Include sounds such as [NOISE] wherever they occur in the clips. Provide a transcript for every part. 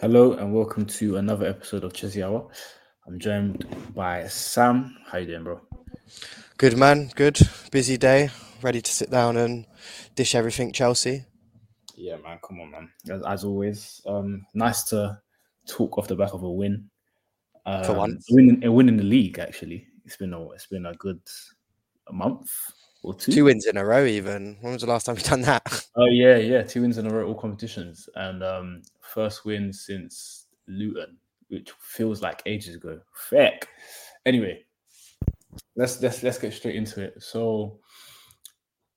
Hello and welcome to another episode of Chessy Hour. I'm joined by Sam. How you doing, bro? Good man, good. Busy day. Ready to sit down and dish everything Chelsea. Yeah, man. Come on, man. As, as always, um, nice to talk off the back of a win. Um, For once. a win, a win in the league. Actually, it's been a it's been a good a month or two. Two wins in a row, even. When was the last time we done that? Oh yeah, yeah, two wins in a row, all competitions, and um, first win since Luton, which feels like ages ago. Feck. Anyway, let's let's let's get straight into it. So,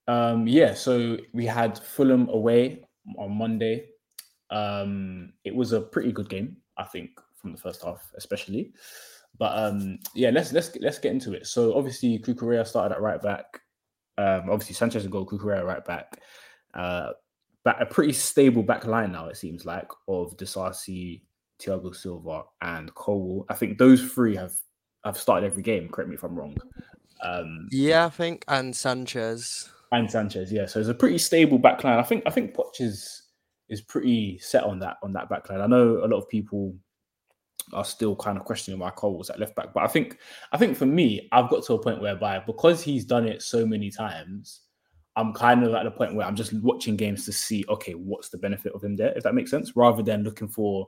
um, yeah, so we had Fulham away on Monday. Um, it was a pretty good game, I think, from the first half, especially. But um, yeah, let's let's let's get into it. So obviously, Cucurella started at right back. Um, obviously, Sanchez and goal, Cucurella right back. Uh, but a pretty stable back line now, it seems like, of Disasi, Thiago Silva, and Cole. I think those three have have started every game. Correct me if I'm wrong. Um, yeah, I think. And Sanchez. and Sanchez, yeah. So it's a pretty stable back line. I think I think Poch is is pretty set on that on that back line. I know a lot of people are still kind of questioning why Cole was at left back, but I think I think for me, I've got to a point whereby because he's done it so many times, I'm kind of at the point where I'm just watching games to see, okay, what's the benefit of him there, if that makes sense, rather than looking for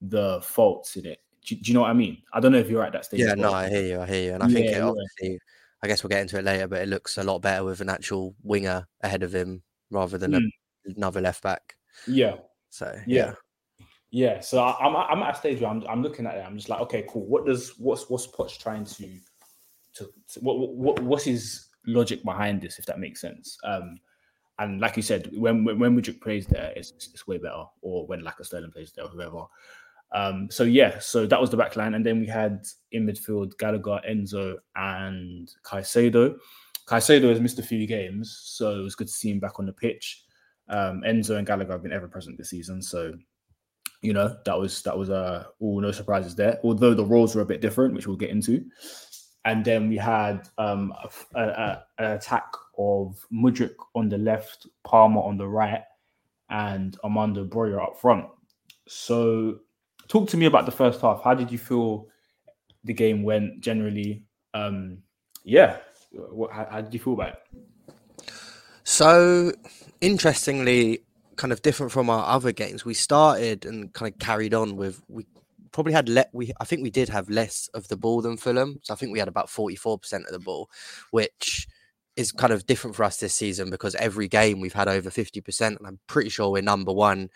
the faults in it. Do, do you know what I mean? I don't know if you're at that stage. Yeah, well. no, I hear you. I hear you. And I think it yeah. obviously, I guess we'll get into it later, but it looks a lot better with an actual winger ahead of him rather than Mm. a, another left back. yeah. So, Yeah. yeah. Yeah, so I, I'm I'm at a stage where I'm I'm looking at it. I'm just like, okay, cool. What does what's what's Poch trying to to, to what, what what's his logic behind this, if that makes sense? Um, and like you said, when when, when Mudryk plays there, it's, it's way better, or when Laka Sterling plays there, or whoever. Um, so yeah, so that was the back line, and then we had in midfield Gallagher, Enzo, and Caicedo. Caicedo has missed a few games, so it was good to see him back on the pitch. Um, Enzo and Gallagher have been ever present this season, so you know that was that was uh all no surprises there although the roles were a bit different which we'll get into and then we had um a, a- an attack of Mudryk on the left Palmer on the right and Armando Broja up front. So talk to me about the first half. How did you feel the game went generally? Um yeah what, how, how did you feel about it? So interestingly, kind of different from our other games, we started and kind of carried on with we probably had let we I think we did have less of the ball than Fulham. So I think we had about 44% of the ball, which is kind of different for us this season because every game we've had over 50%, and I'm pretty sure we're number one.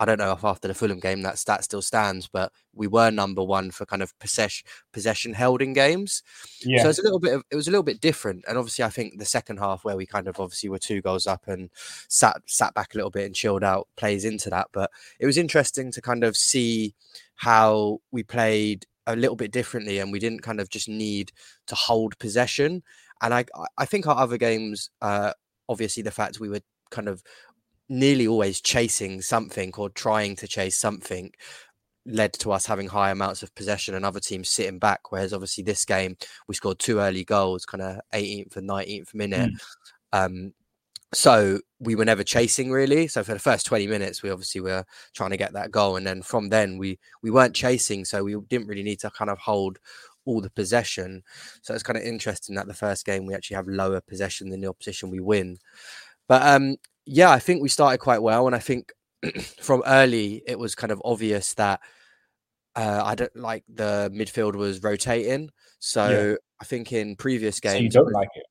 I don't know if after the Fulham game that stat still stands, but we were number one for kind of possession possession held in games. Yeah. So it's a little bit of it was a little bit different. And obviously I think the second half where we kind of obviously were two goals up and sat sat back a little bit and chilled out plays into that. But it was interesting to kind of see how we played a little bit differently and we didn't kind of just need to hold possession. And I I- think our other games, uh obviously the fact we were kind of nearly always chasing something or trying to chase something led to us having high amounts of possession and other teams sitting back. Whereas obviously this game we scored two early goals, kind of 18th and 19th minute. Um, so we were never chasing really. So for the first 20 minutes, we obviously were trying to get that goal, and then from then we we weren't chasing, so we didn't really need to kind of hold all the possession. So it's kind of interesting that the first game we actually have lower possession than the opposition we win. But um, yeah, I think we started quite well, and I think [CLEARS THROAT] from early it was kind of obvious that uh, I don't like the midfield was rotating. So I think in previous so games, you don't like it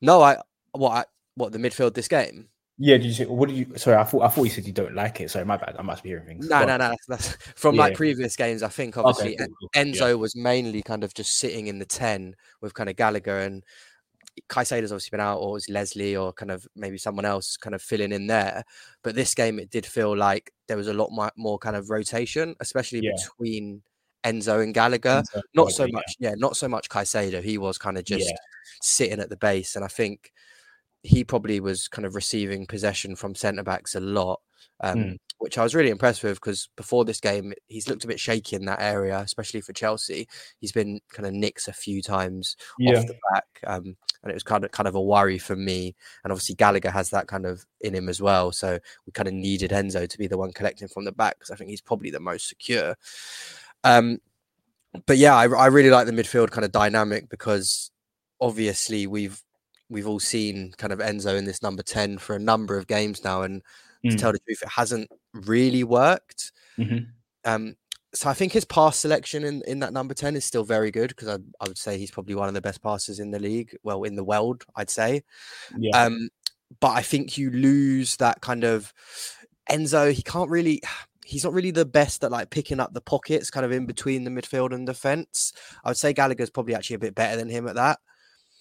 no, I what I, what the midfield this game. yeah did you say what did you sorry i thought i thought you said you don't like it sorry my bad i must be hearing things No, no, no. That's, that's from Yeah. like previous games. I think obviously cool, En- cool. Yeah. Enzo was mainly kind of just sitting in the ten with kind of Gallagher, and Caicedo's obviously been out, or is Leslie, or kind of maybe someone else kind of filling in there. But this game, it did feel like there was a lot more, kind of rotation, especially Yeah. between Enzo and Gallagher. Enzo, Not so much, yeah, not so much Caicedo. He was kind of just Yeah. sitting at the base, and I think he probably was kind of receiving possession from centre backs a lot, um, Mm. which I was really impressed with because before this game, he's looked a bit shaky in that area, especially for Chelsea. He's been kind of nicks a few times Yeah. off the back, um, and it was kind of kind of a worry for me. And obviously Gallagher has that kind of in him as well, so we kind of needed Enzo to be the one collecting from the back because I think he's probably the most secure. Um, but yeah, I, I really like the midfield kind of dynamic because obviously we've we've all seen kind of Enzo in this number 10 for a number of games now. And to Mm. tell the truth, it hasn't really worked. Mhm. Um, so I think his pass selection in, in that number 10 is still very good because I, I would say he's probably one of the best passers in the league. Well, in the world, I'd say. Yeah. Um, but I think you lose that kind of Enzo. He can't really. [SIGHS] He's not really the best at like picking up the pockets, kind of in between the midfield and defense. I would say Gallagher's probably actually a bit better than him at that.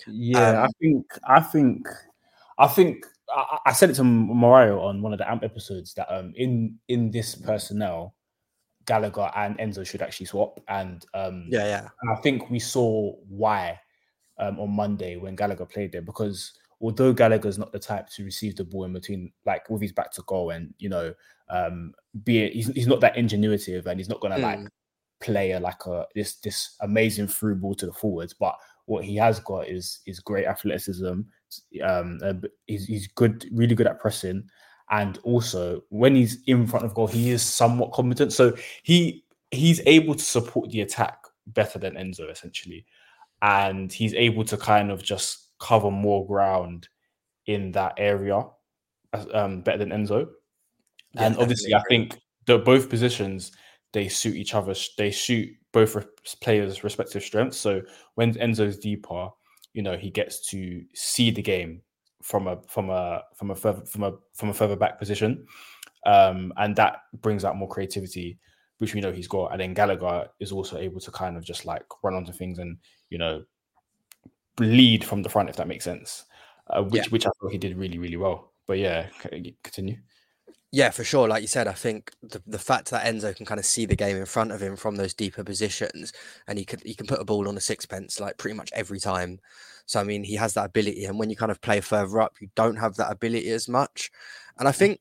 Yeah, I Um, think I think I think I, I said it to Mario on one of the AMP episodes that um in in this personnel, Gallagher and Enzo should actually swap, and um Yeah, yeah, and I think we saw why um on Monday when Gallagher played there because although Gallagher's not the type to receive the ball in between like with his back to goal and you know um be it he's, he's not that ingenuitive and he's not gonna like Mm. play a, like a this this amazing through ball to the forwards but what he has got is is great athleticism um uh, he's, he's good really good at pressing and also when he's in front of goal he is somewhat competent so he he's able to support the attack better than Enzo essentially and he's able to kind of just cover more ground in that area um, better than Enzo. Yeah, and obviously, I think the both positions they suit each other. They suit both re- players' respective strengths. So when Enzo's deeper, you know, he gets to see the game from a from a from a further from a from a further back position, um, and that brings out more creativity, which we know he's got. And then Gallagher is also able to kind of just like run onto things and you know lead from the front, if that makes sense. Uh, which Yeah. which I thought he did really really well. But yeah, continue. Yeah, for sure. Like you said, I think the, the fact that Enzo can kind of see the game in front of him from those deeper positions, and he could he can put a ball on a sixpence like pretty much every time. So I mean, he has that ability, and when you kind of play further up, you don't have that ability as much. And I mm. think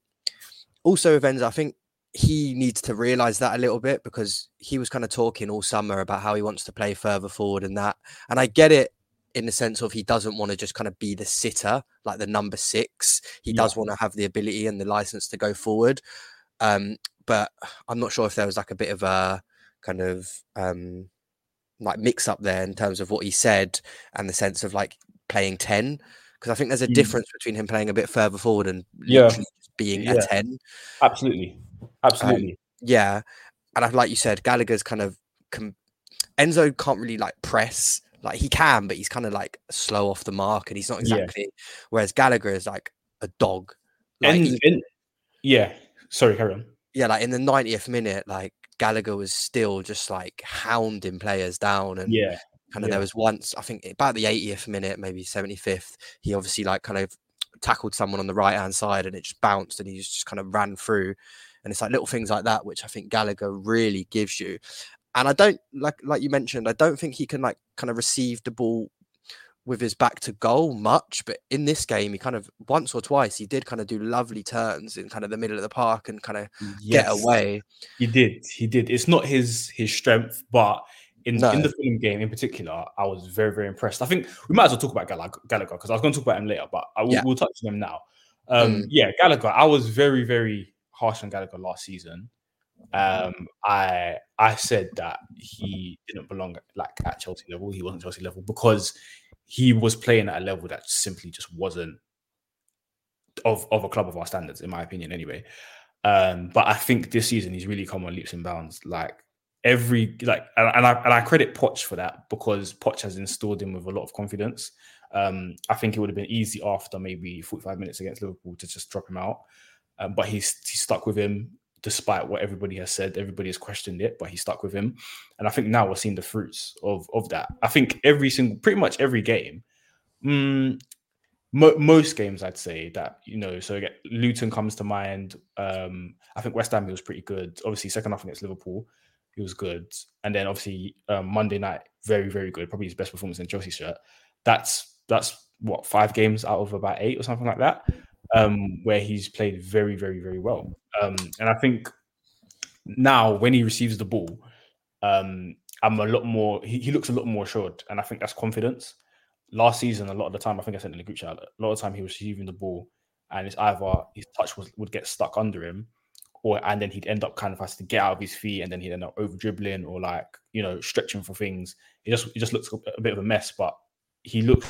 also with Enzo, I think he needs to realize that a little bit because he was kind of talking all summer about how he wants to play further forward and that. And I get it in the sense of he doesn't want to just kind of be the sitter, like the number six. He Yeah. does want to have the ability and the license to go forward. Um, but I'm not sure if there was like a bit of a kind of um like mix up there in terms of what he said and the sense of like playing 10. Because I think there's a Mm. difference between him playing a bit further forward and Yeah. just being Yeah. a 10. Absolutely, absolutely. Yeah, and I, like you said, Gallagher's kind of com- Enzo can't really like press. Like he can, but he's kind of like slow off the mark, and he's not Yeah. exactly. Whereas Gallagher is like a dog. Like and, and- yeah, sorry, carry on. yeah, like in the 90th minute, like Gallagher was still just like hounding players down, and Yeah, kind of yeah. there was once I think about the 80th minute, maybe 75th, he obviously like kind of tackled someone on the right hand side, and it just bounced, and he just kind of ran through, and it's like little things like that which I think Gallagher really gives you. And I don't like like you mentioned, I don't think he can like kind of receive the ball with his back to goal much, but in this game, he kind of once or twice he did kind of do lovely turns in kind of the middle of the park and kind of get away. He did. He did. It's not his his strength, but in, No. in the Fulham game in particular, I was very very impressed. I think we might as well talk about Gallagher Gallagher because I was going to talk about him later, but I will, Yeah. we'll touch on him now. Um, Mm. Yeah, Gallagher. I was very very harsh on Gallagher last season. Um, I I said that he didn't belong like at Chelsea level. He wasn't Chelsea level because he was playing at a level that simply just wasn't of of a club of our standards, in my opinion, anyway. Um, but I think this season he's really come on leaps and bounds. Like every like, and, and I and I credit Poch for that because Poch has installed him with a lot of confidence. Um, I think it would have been easy after maybe 45 minutes against Liverpool to just drop him out, um, but he's he stuck with him despite what everybody has said. Everybody has questioned it, but he stuck with him, and I think now we're seeing the fruits of of that. I think every single, pretty much every game, Mm, mo- most games, I'd say that you know. So again, Luton comes to mind. Um, I think West Ham he was pretty good. Obviously, second half against Liverpool, he was good, and then obviously um, Monday night, very very good. Probably his best performance in Chelsea shirt. That's that's what five games out of about eight or something like that, um, where he's played very very very well. Um, and I think now when he receives the ball, um, I'm a lot more. He, he looks a lot more assured, and I think that's confidence last season, a lot of the time, I think I said in the group chat, a lot of time he was receiving the ball and it's either his touch was, would get stuck under him or and then he'd end up kind of has to get out of his feet and then he'd end up over dribbling or like, you know, stretching for things. It just it just looks a bit of a mess, but he looks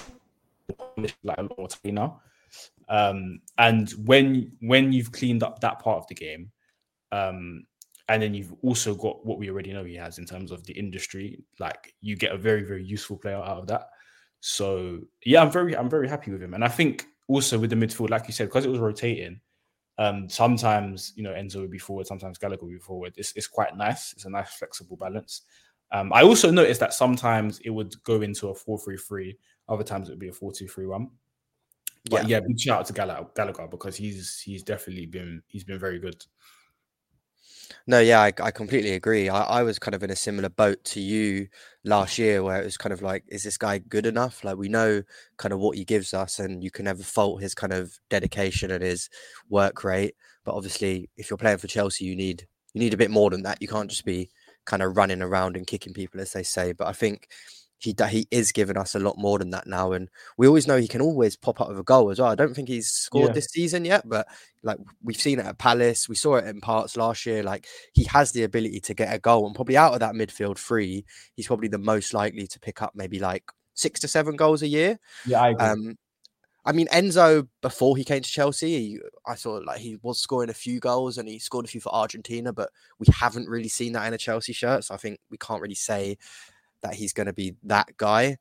like a lot more now. Um, and when when you've cleaned up that part of the game, um, and then you've also got what we already know he has in terms of the industry, like you get a very, very useful player out of that. So yeah, I'm very I'm very happy with him, and I think also with the midfield, like you said, because it was rotating. Um, sometimes you know Enzo would be forward, sometimes Gallagher would be forward. It's it's quite nice. It's a nice flexible balance. Um, I also noticed that sometimes it would go into a 4-3-3, other times it would be a 4-2-3-1. But yeah, yeah big shout out to Gallagher, Gallagher because he's he's definitely been he's been very good. No, yeah, I, I completely agree. I, I was kind of in a similar boat to you last year, where it was kind of like, is this guy good enough? Like we know kind of what he gives us, and you can never fault his kind of dedication and his work rate. But obviously, if you're playing for Chelsea, you need you need a bit more than that. You can't just be kind of running around and kicking people, as they say. But I think he he is giving us a lot more than that now, and we always know he can always pop up with a goal as well. I don't think he's scored yeah. this season yet, but like we've seen it at Palace, we saw it in parts last year. Like he has the ability to get a goal, and probably out of that midfield three, he's probably the most likely to pick up maybe like six to seven goals a year. Yeah, I agree. Um, I mean, Enzo before he came to Chelsea, he, I thought like he was scoring a few goals and he scored a few for Argentina, but we haven't really seen that in a Chelsea shirt. So I think we can't really say that he's going to be that guy.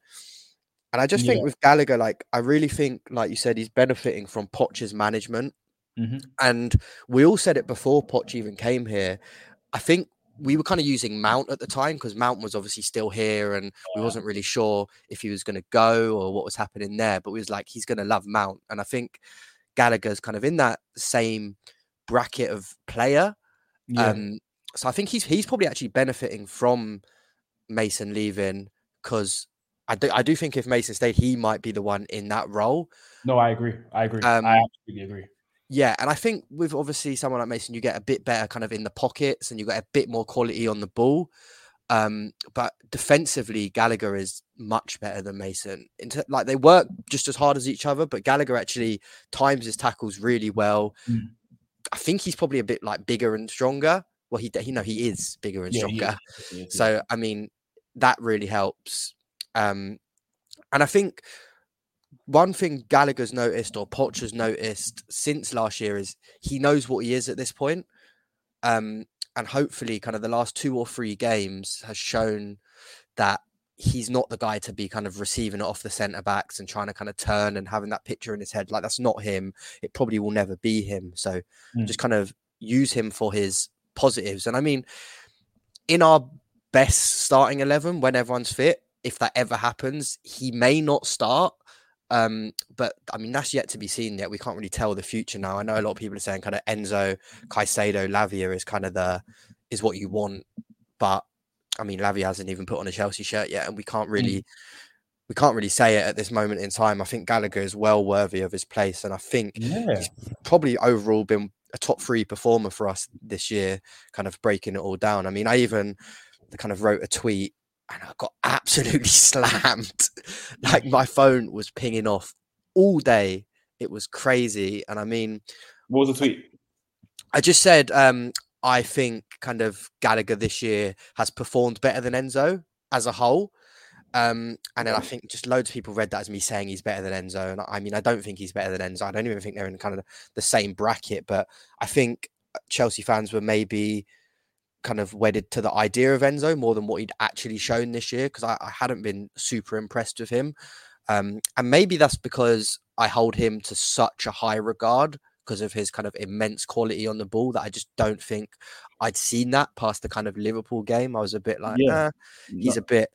And I just yeah. think with Gallagher, like I really think, like you said, he's benefiting from Poch's management. Mm-hmm. And we all said it before Poch even came here. I think we were kind of using Mount at the time because Mount was obviously still here and yeah. we wasn't really sure if he was going to go or what was happening there. But we was like, he's going to love Mount. And I think Gallagher's kind of in that same bracket of player. Yeah. Um, so I think he's he's probably actually benefiting from Mason leaving because I do, I do think if Mason stayed, he might be the one in that role. No, I agree. I agree. Um, I absolutely agree. Yeah, and I think with obviously someone like Mason, you get a bit better kind of in the pockets and you get a bit more quality on the ball. Um, but defensively, Gallagher is much better than Mason. Into, like they work just as hard as each other, but Gallagher actually times his tackles really well. Mm. I think he's probably a bit like bigger and stronger. Well, he you know he is bigger and stronger. Yeah, so I mean, that really helps. Um, and I think one thing Gallagher's noticed or Poch's noticed since last year is he knows what he is at this point. Um, and hopefully, kind of the last two or three games has shown that he's not the guy to be kind of receiving it off the centre backs and trying to kind of turn and having that picture in his head. Like that's not him. It probably will never be him. So mm. just kind of use him for his positives. And I mean, in our best starting 11 when everyone's fit. If that ever happens, he may not start. Um, but I mean, that's yet to be seen yet. We can't really tell the future now. I know a lot of people are saying kind of Enzo, Caicedo, Lavia is kind of the is what you want. But I mean, Lavia hasn't even put on a Chelsea shirt yet, and we can't really mm. we can't really say it at this moment in time. I think Gallagher is well worthy of his place, and I think yeah. he's probably overall been a top three performer for us this year, kind of breaking it all down. I mean, I even kind of wrote a tweet and I got absolutely [LAUGHS] slammed. like my phone was pinging off all day. It was crazy. And I mean, what was the tweet? I just said, um, I think kind of Gallagher this year has performed better than Enzo as a whole. Um, and then I think just loads of people read that as me saying he's better than Enzo. And I mean, I don't think he's better than Enzo. I don't even think they're in kind of the same bracket, but I think Chelsea fans were maybe kind of wedded to the idea of Enzo more than what he'd actually shown this year because I, I, hadn't been super impressed with him. Um, and maybe that's because I hold him to such a high regard because of his kind of immense quality on the ball that I just don't think I'd seen that past the kind of Liverpool game. I was a bit like, yeah. he's no. a bit,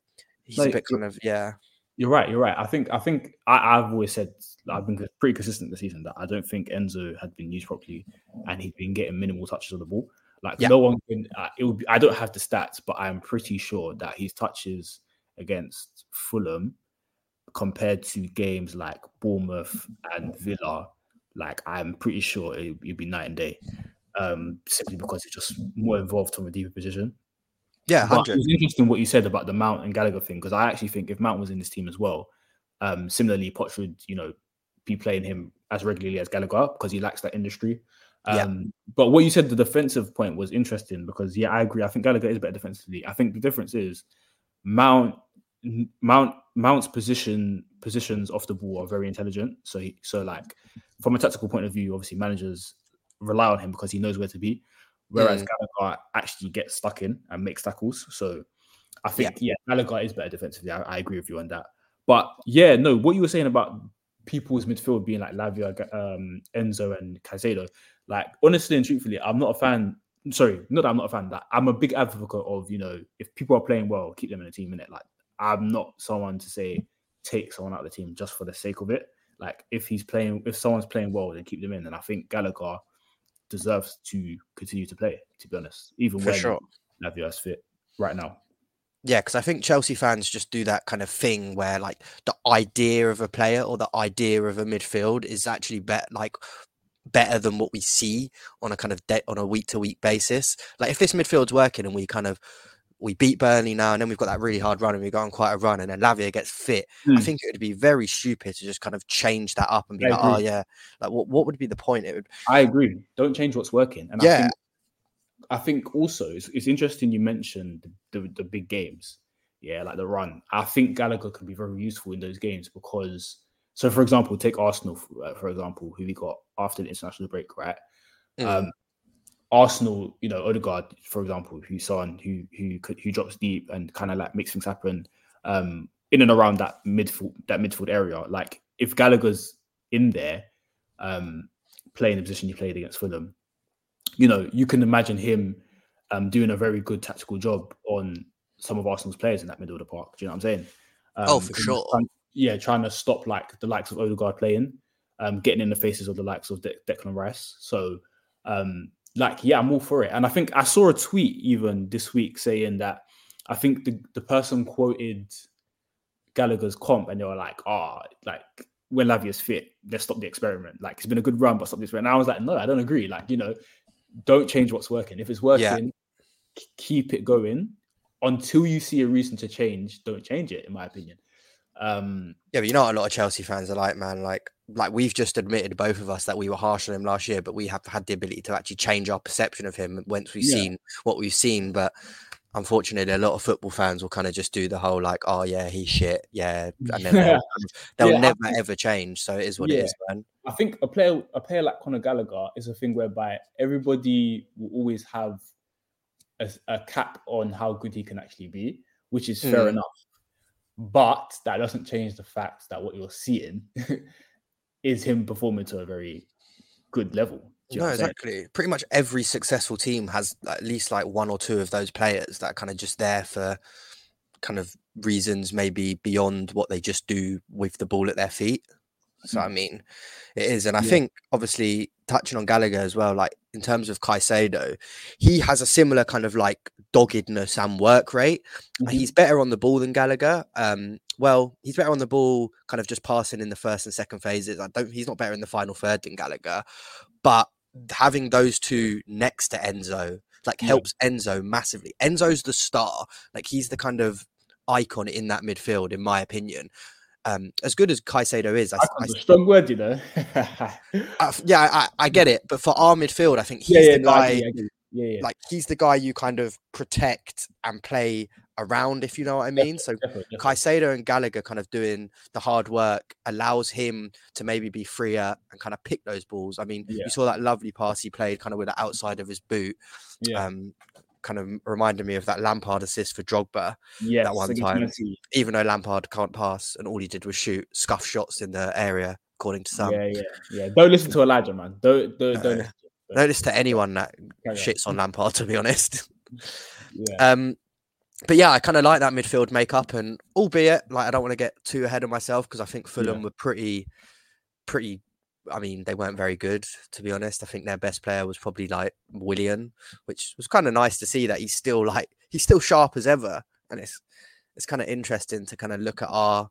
he's a bit kind of, yeah. You're right. You're right. I think. I think. I, I've always said I've been pretty consistent this season that I don't think Enzo had been used properly, and he's been getting minimal touches on the ball. Like Yeah. no one can. Uh, it would be, I don't have the stats, but I'm pretty sure that his touches against Fulham, compared to games like Bournemouth and Villa, like I'm pretty sure it, it'd be night and day. Um, simply because it's just more involved from a deeper position. Yeah, hundred. it's interesting what you said about the Mount and Gallagher thing because I actually think if Mount was in this team as well, um, similarly, Poch would you know be playing him as regularly as Gallagher because he lacks that industry. Um, Yeah. But what you said, the defensive point was interesting because yeah, I agree. I think Gallagher is better defensively. I think the difference is Mount Mount Mount's position positions off the ball are very intelligent. So he, so like from a tactical point of view, obviously managers rely on him because he knows where to be. Whereas Mm. Gallagher actually gets stuck in and makes tackles. So I think yeah, Gallagher is better defensively. I, I agree with you on that. But yeah, no, what you were saying about people's midfield being like Lavia, um, Enzo, and Caicedo, like honestly and truthfully, I'm not a fan. Sorry, not that I'm not a fan. That I'm a big advocate of you know if people are playing well, keep them in the team. In it, like I'm not someone to say take someone out of the team just for the sake of it. Like if he's playing, if someone's playing well, then keep them in. And I think Gallagher deserves to continue to play. To be honest, even For when sure. Lavia's fit right now. Yeah, because I think Chelsea fans just do that kind of thing where like the idea of a player or the idea of a midfield is actually better, like better than what we see on a kind of de- on a week to week basis. Like if this midfield's working and we kind of we beat Burnley now and then we've got that really hard run and we go on quite a run and then Lavia gets fit, I Hmm. think it would be very stupid to just kind of change that up and be I like, oh yeah, like what what would be the point? It would I agree. Don't change what's working. And I Yeah. think, I think also it's, it's interesting you mentioned the, the, the big games. Yeah, like the run. I think Gallagher can be very useful in those games because, so for example, take Arsenal, for, uh, for example, who we got after the international break, right? Mm. Um, Arsenal, you know, Odegaard, for example, who's on, who who who drops deep and kind of like makes things happen um, in and around that midfield that midfield area. Like if Gallagher's in there, um, playing the position he played against Fulham, you know, you can imagine him um, doing a very good tactical job on some of Arsenal's players in that middle of the park. Do you know what I'm saying? Oh, for sure. Yeah, trying to stop like the likes of Odegaard playing, um, getting in the faces of the likes of De- Declan Rice. So, um, like, yeah, I'm all for it. And I think I saw a tweet even this week saying that I think the, the person quoted Gallagher's comp and they were like, oh, like when Lavia's fit, let's stop the experiment. Like it's been a good run, but stop this. And I was like, no, I don't agree. Like, you know, don't change what's working. If it's working, Yeah. keep it going until you see a reason to change. Don't change it, in my opinion. Um, Yeah, but you know a lot of Chelsea fans are like, man. Like, like we've just admitted both of us that we were harsh on him last year, but we have had the ability to actually change our perception of him once we've Yeah. seen what we've seen. But unfortunately, a lot of football fans will kind of just do the whole like, oh yeah, he's shit, yeah, and then they'll, [LAUGHS] they'll Yeah, never think- ever change. So it is what it is, man. I think a player a player like Conor Gallagher is a thing whereby everybody will always have a, a cap on how good he can actually be, which is fair Mm. enough. But that doesn't change the fact that what you're seeing [LAUGHS] is him performing to a very good level. Do you know No, I'm saying? exactly. Pretty much every successful team has at least like one or two of those players that are kind of just there for kind of reasons maybe beyond what they just do with the ball at their feet. So hmm. I mean, it is, and I Yeah. think obviously touching on Gallagher as well, like in terms of Caicedo, he has a similar kind of like doggedness and work rate. Mhm. He's better on the ball than Gallagher. Um, well, he's better on the ball, kind of just passing in the first and second phases. I don't. He's not better in the final third than Gallagher, but having those two next to Enzo like Yeah. helps Enzo massively. Enzo's the star. Like he's the kind of icon in that midfield, in my opinion. Um, as good as Caicedo is, I, I, That's a strong word, you know. Yeah, I, I get it. But for our midfield, I think he's yeah, yeah, the guy. yeah, yeah. Like he's the guy you kind of protect and play around, if you know what I mean. So definitely, definitely. Caicedo and Gallagher kind of doing the hard work allows him to maybe be freer and kind of pick those balls. I mean, Yeah. you saw that lovely pass he played kind of with the outside of his boot. yeah, Um, kind of reminded me of that Lampard assist for Drogba, yes, one against time. Even though Lampard can't pass and all he did was shoot scuff shots in the area, according to some. yeah, yeah, yeah. Don't listen to Elijah, man. Don't, don't, No. don't. Listen to him. Notice to anyone that Carry on. shits on Lampard, [LAUGHS] to be honest. Yeah. Um, but yeah, I kind of like that midfield makeup, and albeit like I don't want to get too ahead of myself because I think Fulham Yeah. were pretty, pretty. I mean, they weren't very good to be honest. I think their best player was probably like Willian, which was kind of nice to see that he's still like he's still sharp as ever, and it's it's kind of interesting to kind of look at our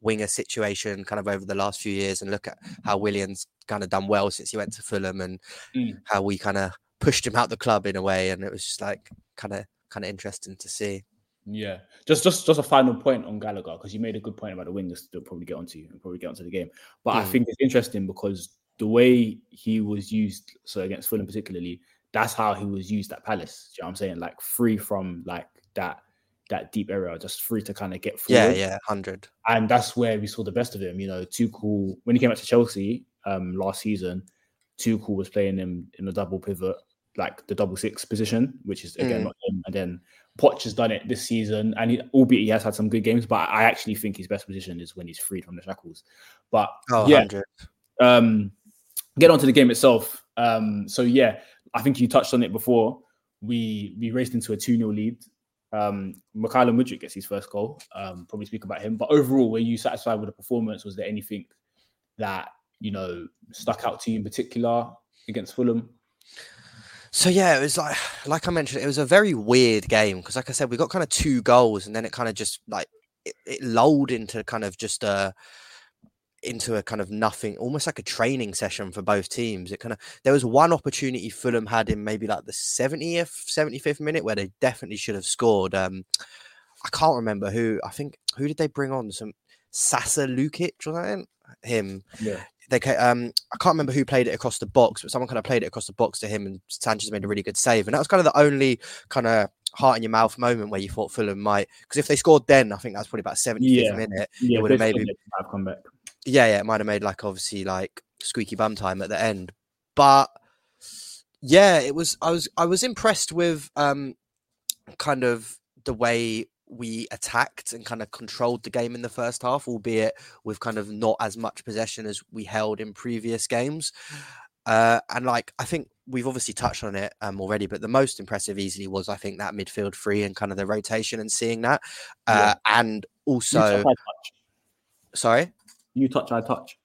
winger situation kind of over the last few years and look at how Willian's kind of done well since he went to Fulham and Mm. how we kind of pushed him out the club in a way, and it was just like kind of kind of interesting to see. Yeah, just just just a final point on Gallagher because you made a good point about the wingers. They'll probably get onto you and probably get onto the game, but I Mm. think it's interesting because the way he was used, so against Fulham particularly, that's how he was used at Palace. Do you know what I'm saying? Like free from like that that deep area, just free to kind of get free. Yeah, yeah, hundred. and that's where we saw the best of him. You know, Tuchel when he came back to Chelsea um last season, Tuchel was playing him in a double pivot, like the double six position, which is again Mm. not him. And then Poch has done it this season, and he, albeit he has had some good games, but I actually think his best position is when he's freed from the shackles. But Oh, yeah, 100. um, get on to the game itself. Um, so yeah, I think you touched on it before. We we raced into a 2-0 lead. Um, Mykhailo Mudryk gets his first goal. Um, probably speak about him. But overall, were you satisfied with the performance? Was there anything that you know stuck out to you in particular against Fulham? So yeah, it was like like I mentioned, it was a very weird game because, like I said, we got kind of two goals, and then it kind of just like it, it lulled into kind of just a into a kind of nothing, almost like a training session for both teams. It kind of there was one opportunity Fulham had in maybe like the 70th, 75th minute where they definitely should have scored. Um, I can't remember who. I think who did they bring on? Some Sasa Lukic or something. Him. Yeah, they um I can't remember who played it across the box, but someone kind of played it across the box to him, and Sanchez made a really good save, and that was kind of the only kind of heart in your mouth moment where you thought Fulham might, because if they scored then, I think that's probably about 75th Yeah. minute. yeah. would've maybe- have come back. Yeah, yeah, it might have made like obviously like squeaky bum time at the end, but yeah, it was. I was I was impressed with um kind of the way we attacked and kind of controlled the game in the first half, albeit with kind of not as much possession as we held in previous games. Uh, and like I think we've obviously touched on it um, already, but the most impressive easily was I think that midfield free and kind of the rotation and seeing that, uh, and You also I touch. sorry. You touch, I touch.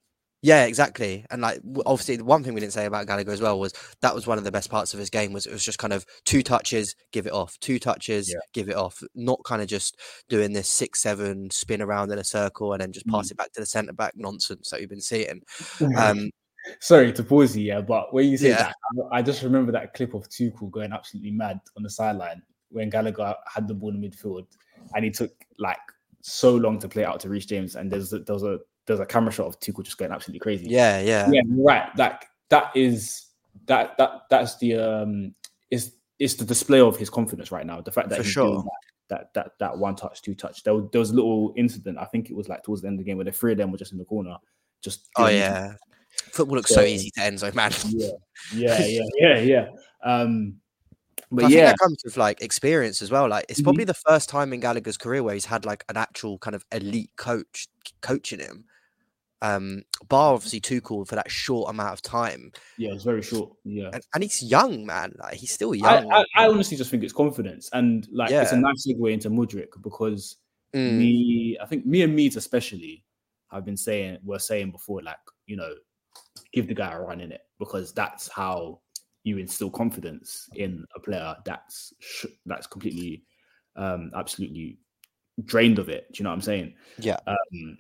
Yeah, exactly. And like obviously the one thing we didn't say about Gallagher as well was that was one of the best parts of his game was it was just kind of two touches, give it off, two touches, Yeah. give it off, not kind of just doing this six, seven spin around in a circle and then just pass it back to the centre back nonsense that we've been seeing. [LAUGHS] Um Sorry to pause you, yeah, but when you say Yeah. that, I just remember that clip of Tuchel going absolutely mad on the sideline when Gallagher had the ball in midfield, and he took like so long to play out to Reece James, and there's a, there was a there's a camera shot of Tuchel just going absolutely crazy. yeah, yeah. yeah, right. Like that is that that that's the um is it's the display of his confidence right now. The fact that For he's sure. doing that, that that that one touch, two touch. There, was- there was a little incident. I think it was like towards the end of the game where the three of them were just in the corner, just Oh yeah. Football looks so So- easy to end, so man. yeah, [LAUGHS] yeah, yeah, yeah, yeah. Um, but I think yeah, that comes with like experience as well. Like it's Mhm. probably the first time in Gallagher's career where he's had like an actual kind of elite coach coaching him. Um, bar obviously Tuchel for that short amount of time, yeah, it's very short. Yeah, and, and he's young, man. Like he's still I, young. I, I honestly just think it's confidence, and like it's a nice segue into Mudryk because Mm, me, I think me and Meads especially have been saying we're saying before, like you know, give the guy a run in it because that's how you instill confidence in a player that's sh- that's completely, um, absolutely drained of it. Do you know what I'm saying? yeah, Um,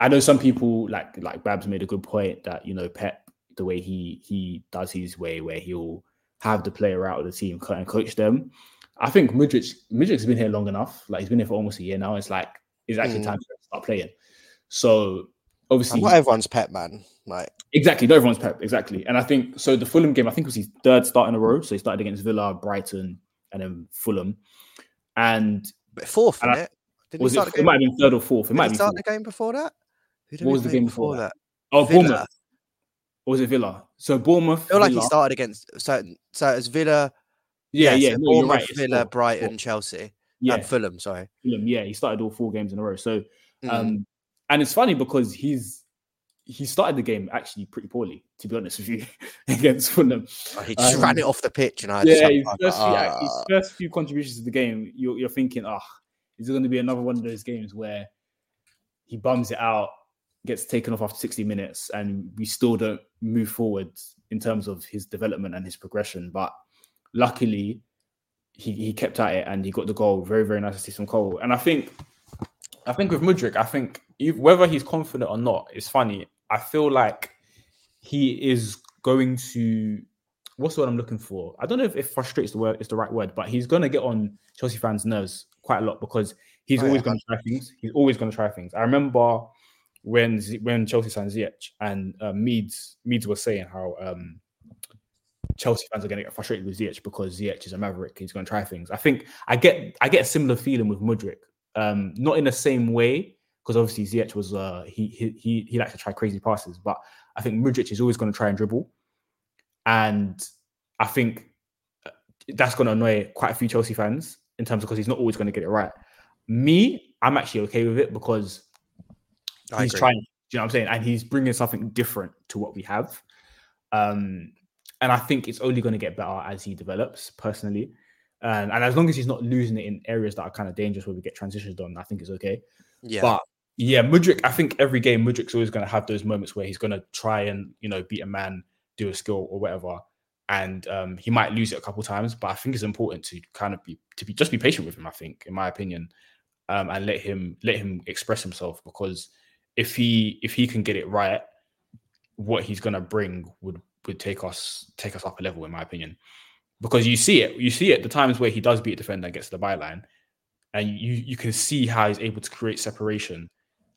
I know some people like like Babs made a good point that you know Pep the way he he does his way where he'll have the player out of the team and coach them. I think Mudryk Mudryk's been here long enough. Like he's been here for almost a year now. It's like it's actually Mm. time to start playing. So obviously, and not everyone's pet, man. Like exactly, not everyone's Pep exactly. And I think so. The Fulham game, I think, was his third start in a row. So he started against Villa, Brighton, and then Fulham. And but fourth, And I- it? Didn't was it? It might have been third or fourth. It Did might he start fourth. the game before that? What was the game before that? Oh, Villa. Bournemouth. Or was it Villa? So Bournemouth. I feel like he started against so so it's Villa, Yeah, yes, yeah. so No, Bournemouth, right. Villa, four. Brighton, Four. Chelsea, Yeah, and Fulham. Sorry. Fulham. Yeah, he started all four games in a row. So, Mm, um, and it's funny because he's he started the game actually pretty poorly, to be honest with you, [LAUGHS] against Fulham. Oh, he just um, ran it off the pitch, and I yeah, his first, few, his ah. first few contributions to the game, you're, you're thinking, oh, is it going to be another one of those games where he bums it out, gets taken off after 60 minutes, and we still don't move forward in terms of his development and his progression. But luckily, he, he kept at it and he got the goal. Very, very nice to see some Cole. And I think I think with Mudryk, I think whether he's confident or not, it's funny. I feel like he is going to what's the word I'm looking for? I don't know if, if frustrates the word is the right word, but he's gonna get on Chelsea fans' nerves quite a lot because he's oh, always yeah. gonna try things. He's always gonna try things. I remember when when Chelsea signed Ziyech and uh, Meads Meads was saying how um, Chelsea fans are going to get frustrated with Ziyech because Ziyech is a maverick. He's going to try things. I think I get I get a similar feeling with Mudryk. Um, not in the same way because obviously Ziyech was uh, he he he he likes to try crazy passes, but I think Mudryk is always going to try and dribble, and I think uh, that's going to annoy quite a few Chelsea fans in terms of because he's not always going to get it right. Me, I'm actually okay with it because I he's agree. trying. you know what I'm saying? And he's bringing something different to what we have. Um, and I think it's only going to get better as he develops personally. And, and as long as he's not losing it in areas that are kind of dangerous where we get transitions done, I think it's okay. Yeah. But yeah, Mudryk, I think every game Mudryk's always going to have those moments where he's going to try and, you know, beat a man, do a skill or whatever. And um, he might lose it a couple times, but I think it's important to kind of be to be just be patient with him. I think, in my opinion, um, and let him let him express himself because if he if he can get it right, what he's gonna bring would would take us take us up a level, in my opinion. Because you see it, you see it the times where he does beat a defender and gets to the byline, and you you can see how he's able to create separation,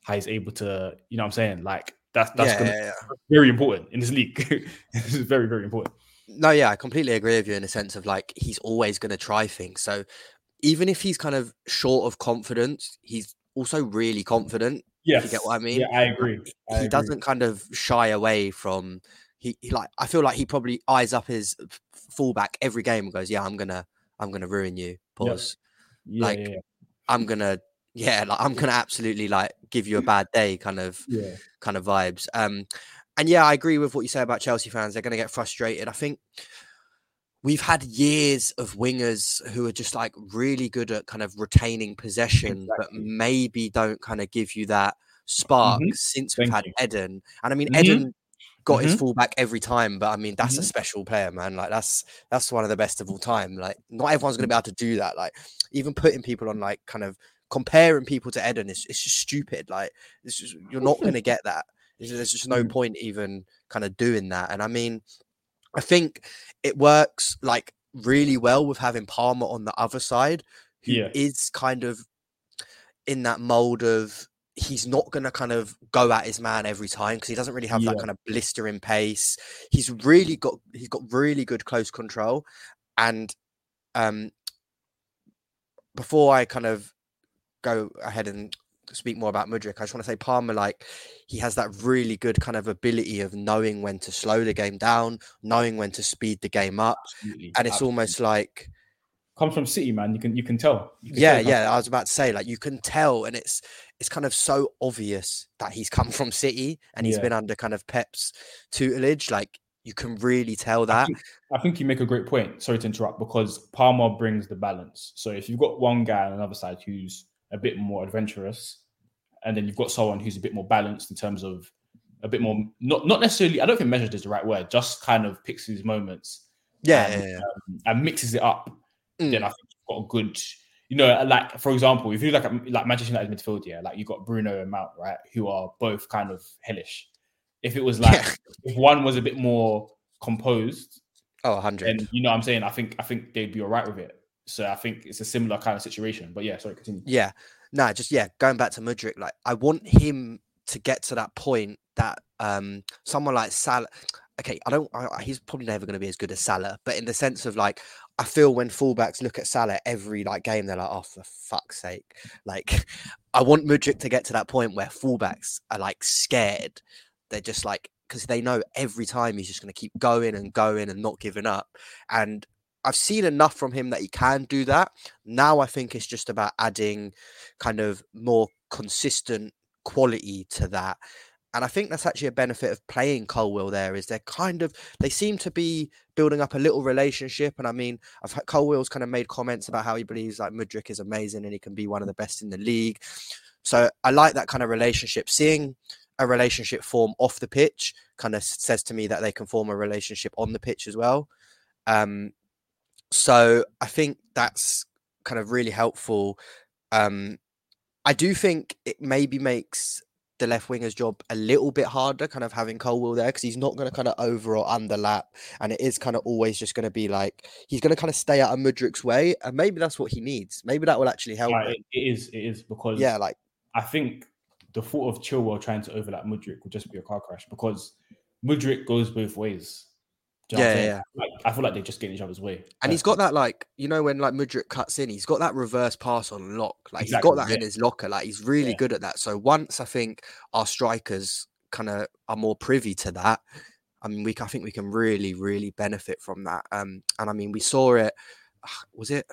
how he's able to, you know, what I'm saying like that's that's yeah, gonna yeah, yeah. very important in this league. [LAUGHS] this is very very important. No, yeah, I completely agree with you in the sense of like he's always going to try things. So even if he's kind of short of confidence, he's also really confident. Yes. you get what I mean? Yeah, I agree. I he agree. doesn't kind of shy away from he, he, like I feel like he probably eyes up his fullback every game and goes, "Yeah, I'm gonna I'm gonna ruin you." Pause. Yeah, like yeah. I'm gonna yeah, like I'm gonna absolutely like give you a bad day kind of yeah. kind of vibes. Um and yeah, I agree with what you say about Chelsea fans. They're gonna get frustrated. I think we've had years of wingers who are just like really good at kind of retaining possession, exactly. but maybe don't kind of give you that spark mm-hmm. since we've had you. Eden. And I mean, mm-hmm. Eden got mm-hmm. his fullback every time, but I mean, that's a mm-hmm. special player, man. Like that's that's one of the best of all time. Like not everyone's gonna be able to do that. Like even putting people on like kind of comparing people to Eden is it's just stupid. Like it's just you're not gonna get that. There's just no mm. point even kind of doing that. And I mean, I think it works like really well with having Palmer on the other side, who yeah. is kind of in that mold of he's not going to kind of go at his man every time because he doesn't really have yeah. that kind of blistering pace. He's really got he's got really good close control, and um, before I kind of go ahead and speak more about Mudryk, I just want to say Palmer, like he has that really good kind of ability of knowing when to slow the game down, knowing when to speed the game up, Absolutely. and it's Absolutely. almost like comes from City, man. You can you can tell. You can yeah, tell yeah. I was about to say like you can tell, and it's it's kind of so obvious that he's come from City and he's yeah. been under kind of Pep's tutelage. Like you can really tell that. I think, I think, you make a great point. Sorry to interrupt, because Palmer brings the balance. So if you've got one guy on the other side who's a bit more adventurous, and then you've got someone who's a bit more balanced in terms of a bit more not not necessarily. I don't think measured is the right word. Just kind of picks his moments. Yeah, and, yeah, yeah. Um, and mixes it up. Mm. Then I think you've got a good. You know, like for example, if you like like Manchester United midfield, yeah, like you got Bruno and Mount, right, who are both kind of hellish. If it was like yeah. if one was a bit more composed, oh, 100. And you know what I'm saying? I think I think they'd be all right with it. So I think it's a similar kind of situation. But yeah, sorry, continue. Yeah. No, just yeah, going back to Mudryk, like I want him to get to that point that um someone like Salah okay, I don't I, he's probably never going to be as good as Salah, but in the sense of like I feel when fullbacks look at Salah every like game, they're like, oh, for fuck's sake. Like, [LAUGHS] I want Mudryk to get to that point where fullbacks are like scared. They're just like, because they know every time he's just going to keep going and going and not giving up. And I've seen enough from him that he can do that. Now I think it's just about adding kind of more consistent quality to that. and I think that's actually a benefit of playing Colwill there is they're kind of they seem to be building up a little relationship. And I mean, I've had Colwill's kind of made comments about how he believes like Mudryk is amazing and he can be one of the best in the league. So I like that kind of relationship. Seeing a relationship form off the pitch kind of says to me that they can form a relationship on the pitch as well. Um, so I think that's kind of really helpful. Um, I do think it maybe makes the left winger's job a little bit harder, kind of having Colwill there because he's not going to kind of over or underlap, and it is kind of always just going to be like he's going to kind of stay out of Mudryk's way, and maybe that's what he needs. Maybe that will actually help. Right, it is, it is because yeah, like I think the thought of Chilwell trying to overlap Mudryk would just be a car crash because Mudryk goes both ways. Yeah, yeah, yeah. Like, I feel like they're just getting each other's way. And he's got that like you know when like Mudryk cuts in, he's got that reverse pass on lock. Like exactly, he's got that yeah. in his locker. Like he's really yeah. good at that. So once I think our strikers kind of are more privy to that, I mean we I think we can really really benefit from that. Um, and I mean we saw it. Was it?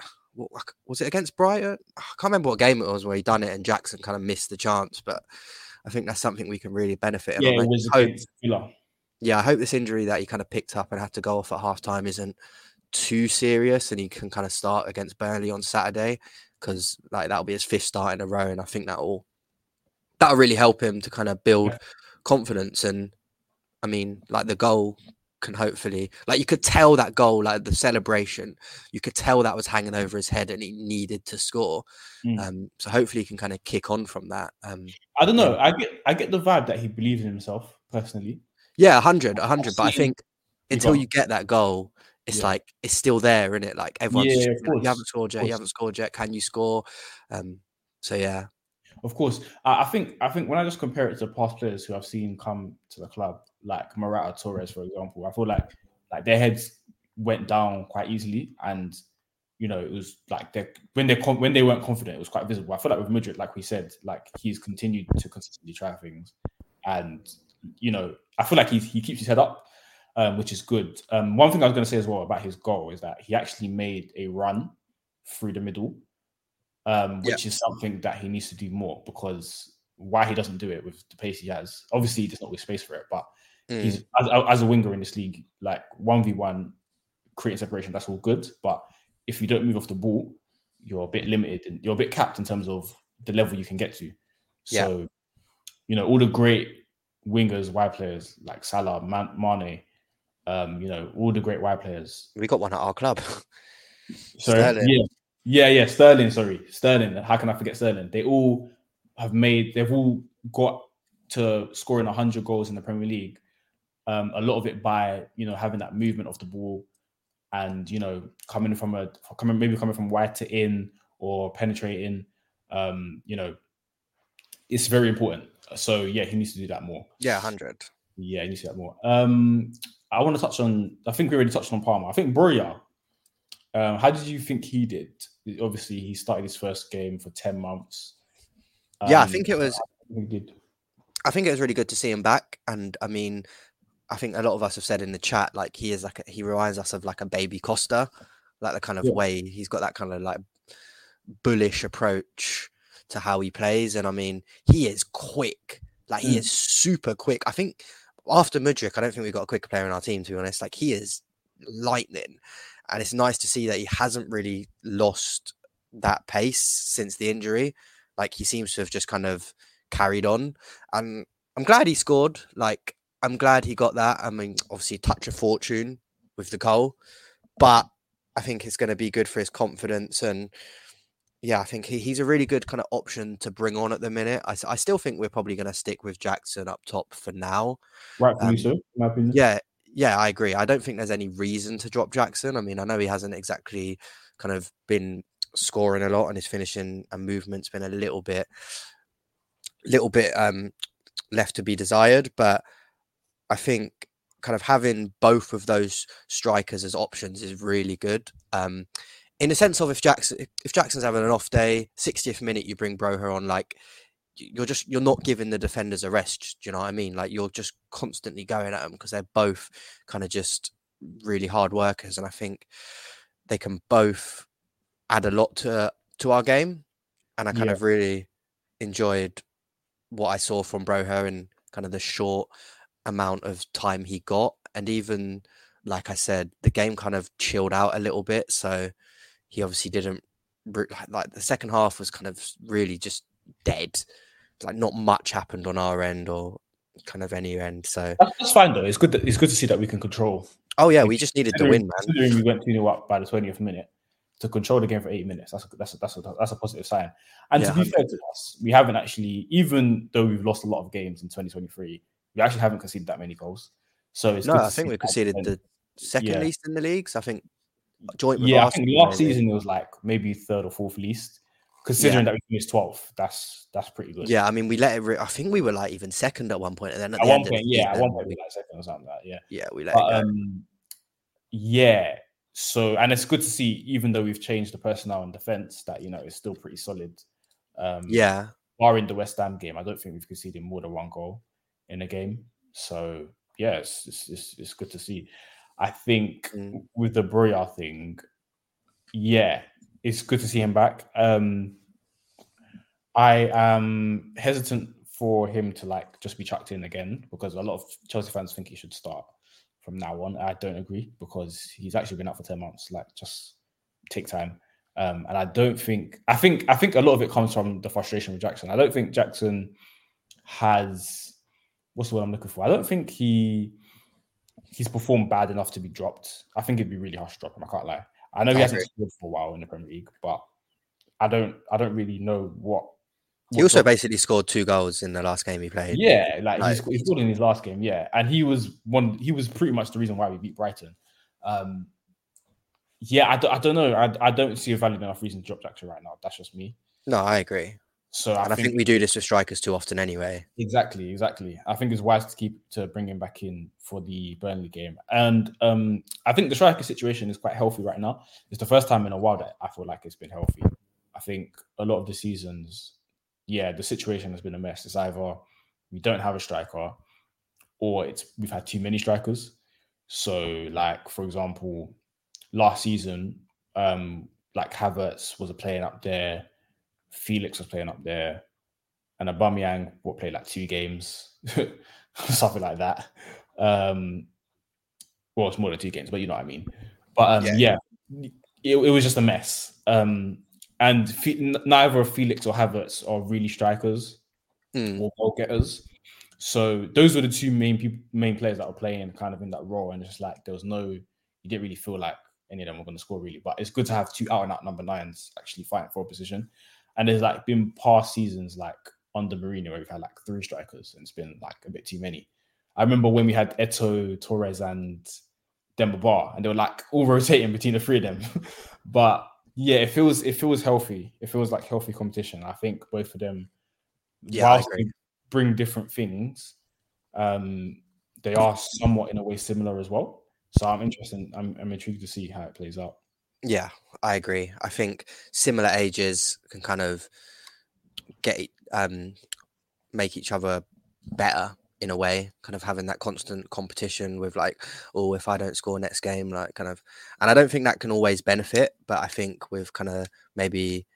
Was it against Brighton? I can't remember what game it was where he done it and Jackson kind of missed the chance, but I think that's something we can really benefit. Yeah, it was against Villa yeah, I hope this injury that he kind of picked up and had to go off at halftime isn't too serious and he can kind of start against Burnley on Saturday because like that'll be his fifth start in a row and I think that'll that'll really help him to kind of build yeah. confidence and I mean like the goal can hopefully like you could tell that goal like the celebration you could tell that was hanging over his head and he needed to score mm. um so hopefully he can kind of kick on from that um I don't know I get I get the vibe that he believes in himself personally yeah, 100, 100. But I think until you get that goal, it's yeah. like it's still there, isn't it? Like everyone's yeah, just, you haven't scored yet, you haven't scored yet. Can you score? Um, so yeah. Of course, I think I think when I just compare it to past players who I've seen come to the club, like Morata, Torres, for example, I feel like like their heads went down quite easily, and you know it was like they when they when they weren't confident, it was quite visible. I feel like with Mudryk, like we said, like he's continued to consistently try things, and you know, I feel like he he keeps his head up, um, which is good. Um, one thing I was going to say as well about his goal is that he actually made a run through the middle, um, which yeah. is something that he needs to do more because why he doesn't do it with the pace he has. Obviously, he does not with space for it, but mm. he's as, as, a winger in this league, like one v one, creating separation. That's all good, but if you don't move off the ball, you're a bit limited and you're a bit capped in terms of the level you can get to. So, yeah. you know, all the great wingers, wide players like Salah, Man- Mane, um, you know, all the great wide players. We got one at our club. [LAUGHS] sorry, Sterling. yeah, yeah, yeah. Sterling. Sorry, Sterling. How can I forget Sterling? They all have made. They've all got to scoring hundred goals in the Premier League. Um, a lot of it by you know having that movement of the ball, and you know coming from a coming maybe coming from wide to in or penetrating. Um, you know, it's very important. So yeah, he needs to do that more. Yeah, hundred. Yeah, he needs to do that more. Um, I want to touch on. I think we already touched on Palmer. I think Broja. Um, how did you think he did? Obviously, he started his first game for ten months. Um, yeah, I um, think it was. Did. I think it was really good to see him back, and I mean, I think a lot of us have said in the chat like he is like a, he reminds us of like a baby Costa, like the kind of yeah. way he's got that kind of like bullish approach to how he plays. And I mean, he is quick. Like he mm. is super quick. I think after Mudryk, I don't think we've got a quicker player in our team, to be honest. Like he is lightning. And it's nice to see that he hasn't really lost that pace since the injury. Like he seems to have just kind of carried on. And I'm glad he scored. Like I'm glad he got that. I mean, obviously touch of fortune with the goal. But I think it's going to be good for his confidence and yeah, I think he, he's a really good kind of option to bring on at the minute. I, I still think we're probably going to stick with Jackson up top for now. Right, um, so, my opinion. Yeah, yeah, I agree. I don't think there's any reason to drop Jackson. I mean, I know he hasn't exactly kind of been scoring a lot, and his finishing and movement's been a little bit, little bit um left to be desired. But I think kind of having both of those strikers as options is really good. Um, in the sense of if Jackson if Jackson's having an off day, 60th minute you bring Broja on, like you're just you're not giving the defenders a rest. Do you know what I mean? Like you're just constantly going at them because they're both kind of just really hard workers, and I think they can both add a lot to to our game. And I kind yeah. of really enjoyed what I saw from Broja, and kind of the short amount of time he got. And even like I said, the game kind of chilled out a little bit. So he obviously didn't like the second half was kind of really just dead. Like not much happened on our end or kind of any end. So that's, fine though. It's good. That, it's good to see that we can control. Oh yeah, we just needed to win, man. We went two 0 up by the twentieth minute to control the game for eight minutes. That's a, that's a, that's a, that's a positive sign. And yeah, to be 100. fair to us, we haven't actually, even though we've lost a lot of games in 2023, we actually haven't conceded that many goals. So it's no, I think we conceded the second yeah. least in the leagues. I think joint. yeah, I think last season it was like maybe third or fourth least. Considering yeah. that we finished 12th, that's that's pretty good. Yeah, I mean, we let it. Re- I think we were like even second at one point, and then at, at one point, yeah, at one point we like second or something like that. Yeah, yeah, we let but, um, yeah, so and it's good to see, even though we've changed the personnel and defense, that you know it's still pretty solid. Um, yeah, barring the West Ham game, I don't think we've conceded more than one goal in a game. So yeah, it's it's, it's, it's good to see. I think mm. with the Broja thing, yeah, it's good to see him back. Um, I am hesitant for him to like just be chucked in again because a lot of Chelsea fans think he should start from now on. I don't agree because he's actually been out for 10 months. Like just take time. Um, and I don't think I think I think a lot of it comes from the frustration with Jackson. I don't think Jackson has what's the word I'm looking for? I don't think he he's performed bad enough to be dropped. I think it'd be really harsh to drop him. I can't lie. I know I he hasn't scored for a while in the Premier League, but I don't I don't really know what. what he also basically scored two goals in the last game he played. Yeah, like, like he scored in his last game. Yeah, and he was one. He was pretty much the reason why we beat Brighton. Um, yeah, I, do, I don't know. I, I don't see a valid enough reason to drop Jackson right now. That's just me. No, I agree. So and I, think, I think, we do this with strikers too often anyway. Exactly, exactly. I think it's wise to keep to bring him back in for the Burnley game, and um, I think the striker situation is quite healthy right now. It's the first time in a while that I feel like it's been healthy. I think a lot of the seasons, yeah, the situation has been a mess. It's either we don't have a striker, or it's we've had too many strikers. So, like for example, last season, um, like Havertz was a playing up there Felix was playing up there, and Aubameyang will play like two games, [LAUGHS] something like that. Um, well, it's more than two games, but you know what I mean. But um, yeah, yeah it, it, was just a mess. Um, and neither Felix or Havertz are really strikers mm. or goal getters. So those were the two main people, main players that were playing kind of in that role, and it's just like there was no, you didn't really feel like any of them were going to score really. But it's good to have two out and out number nines actually fighting for a position. And there's like been past seasons like under Mourinho where we've had like three strikers and it's been like a bit too many. I remember when we had Eto'o, Torres, and Demba Ba, and they were like all [LAUGHS] rotating between the three of them. [LAUGHS] but yeah, it feels it feels healthy. It feels like healthy competition. I think both of them, yeah, whilst they bring different things, um, they are somewhat in a way similar as well. So I'm interested. I'm, I'm intrigued to see how it plays out. Yeah, I agree. I think similar ages can kind of get um make each other better in a way, kind of having that constant competition with like, oh, if I don't score next game, like kind of, and I don't think that can always benefit, but I think with kind of maybe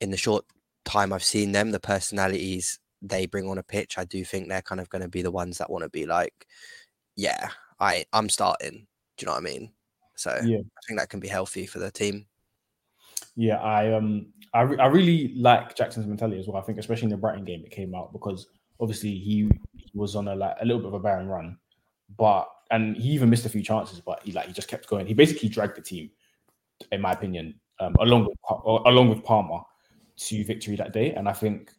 in the short time I've seen them, the personalities they bring on a pitch, I do think they're kind of going to be the ones that want to be like, yeah, I I'm starting. Do you know what I mean? So yeah. I think that can be healthy for the team. Yeah, I um I, re- I really like Jackson's mentality as well. I think especially in the Brighton game it came out because obviously he, he was on a like a little bit of a barren run, but and he even missed a few chances, but he like he just kept going. He basically dragged the team, in my opinion, um, along with along with Palmer to victory that day. And I think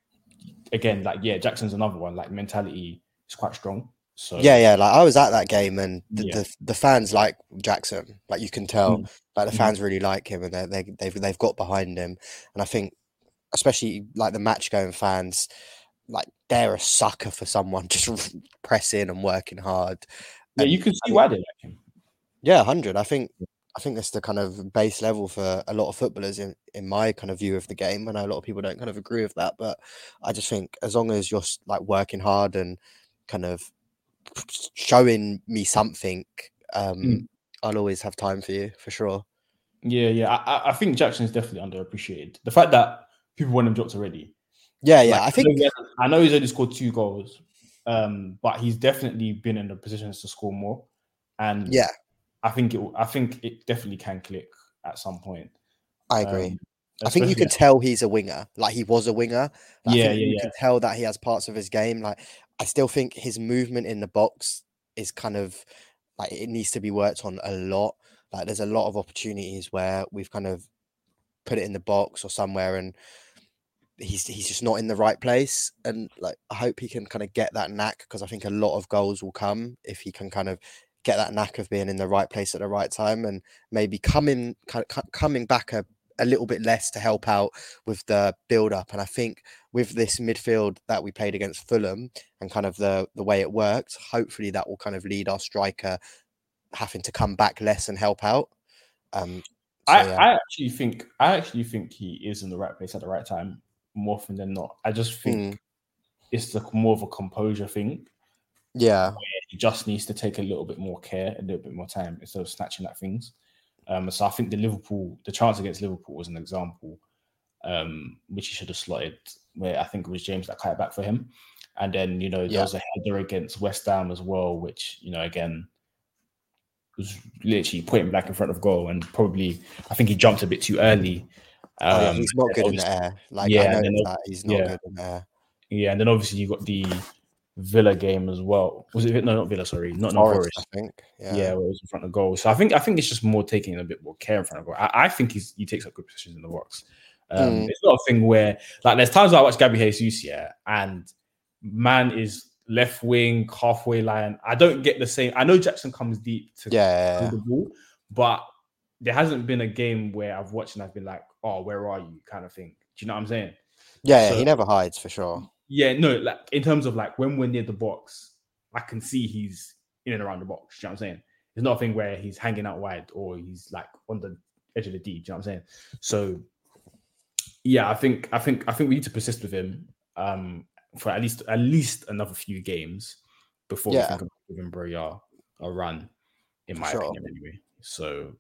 again, like yeah, Jackson's another one. Like mentality is quite strong. So yeah, yeah. Like I was at that game, and the, yeah. the, the, fans like Jackson. Like you can tell, mm. like the mm. fans really like him, and they they they've they've got behind him. And I think, especially like the match going fans, like they're a sucker for someone [LAUGHS] just pressing and working hard. Yeah, and, you can see why they like him. Yeah, hundred. I think I think that's the kind of base level for a lot of footballers in, in my kind of view of the game. I know a lot of people don't kind of agree with that, but I just think as long as you're like working hard and kind of showing me something, um, mm. I'll always have time for you for sure. Yeah, yeah. I, I think Jackson is definitely underappreciated. The fact that people want him dropped already. Yeah, yeah. Like, I think I know, he's only scored two goals, Um, but he's definitely been in the positions to score more. And Yeah, I think it I think it definitely can click at some point. I agree. Um, I think you can tell he's a winger. Like he was a winger. I Yeah, think yeah, you yeah. can tell that he has parts of his game. Like I still think his movement in the box is kind of like it needs to be worked on a lot. Like there's a lot of opportunities where we've kind of put it in the box or somewhere and he's he's just not in the right place. And like I hope he can kind of get that knack because I think a lot of goals will come if he can kind of get that knack of being in the right place at the right time and maybe coming kind of coming back a, a little bit less to help out with the build up. And I think with this midfield that we played against Fulham and kind of the the way it worked, hopefully that will kind of lead our striker having to come back less and help out. Um, so, I, yeah. I actually think I actually think he is in the right place at the right time more often than not. I just think Mm. it's the more of a composure thing. yeah, He just needs to take a little bit more care, a little bit more time instead of snatching at things. Um, so I think the Liverpool, the chance against Liverpool was an example, um, which he should have slotted. Where I think it was James that cut it back for him, and then you know there Yeah. was a header against West Ham as well, which you know again was literally putting back in front of goal, and probably I think he jumped a bit too early. Oh, yeah, Um, he's not good in the air. Like yeah, I know that he's not yeah. good in the air. Yeah, and then obviously you've got the Villa game as well. Was it no, not Villa? Sorry, not Forest, Forest. I think. Yeah, Yeah. it was in front of goal. So I think I think it's just more taking a bit more care in front of goal. I, I think he's he takes up good positions in the box. Um, Mm. It's not a thing where like there's times I watch Gabby Jesus, yeah, and man is left wing, halfway line. I don't get the same. I know Jackson comes deep to Yeah. the ball, but there hasn't been a game where I've watched and I've been like, oh, where are you? kind of thing. Do you know what I'm saying? Yeah, yeah, he never hides for sure. Yeah, no, like in terms of like when we're near the box, I can see he's in and around the box. Do you know what I'm saying? It's not a thing where he's hanging out wide or he's like on the edge of the D. Do you know what I'm saying? So yeah, I think I think I think we need to persist with him um for at least at least another few games before we Yeah. think about giving Broja a run, in my Sure. opinion, anyway. So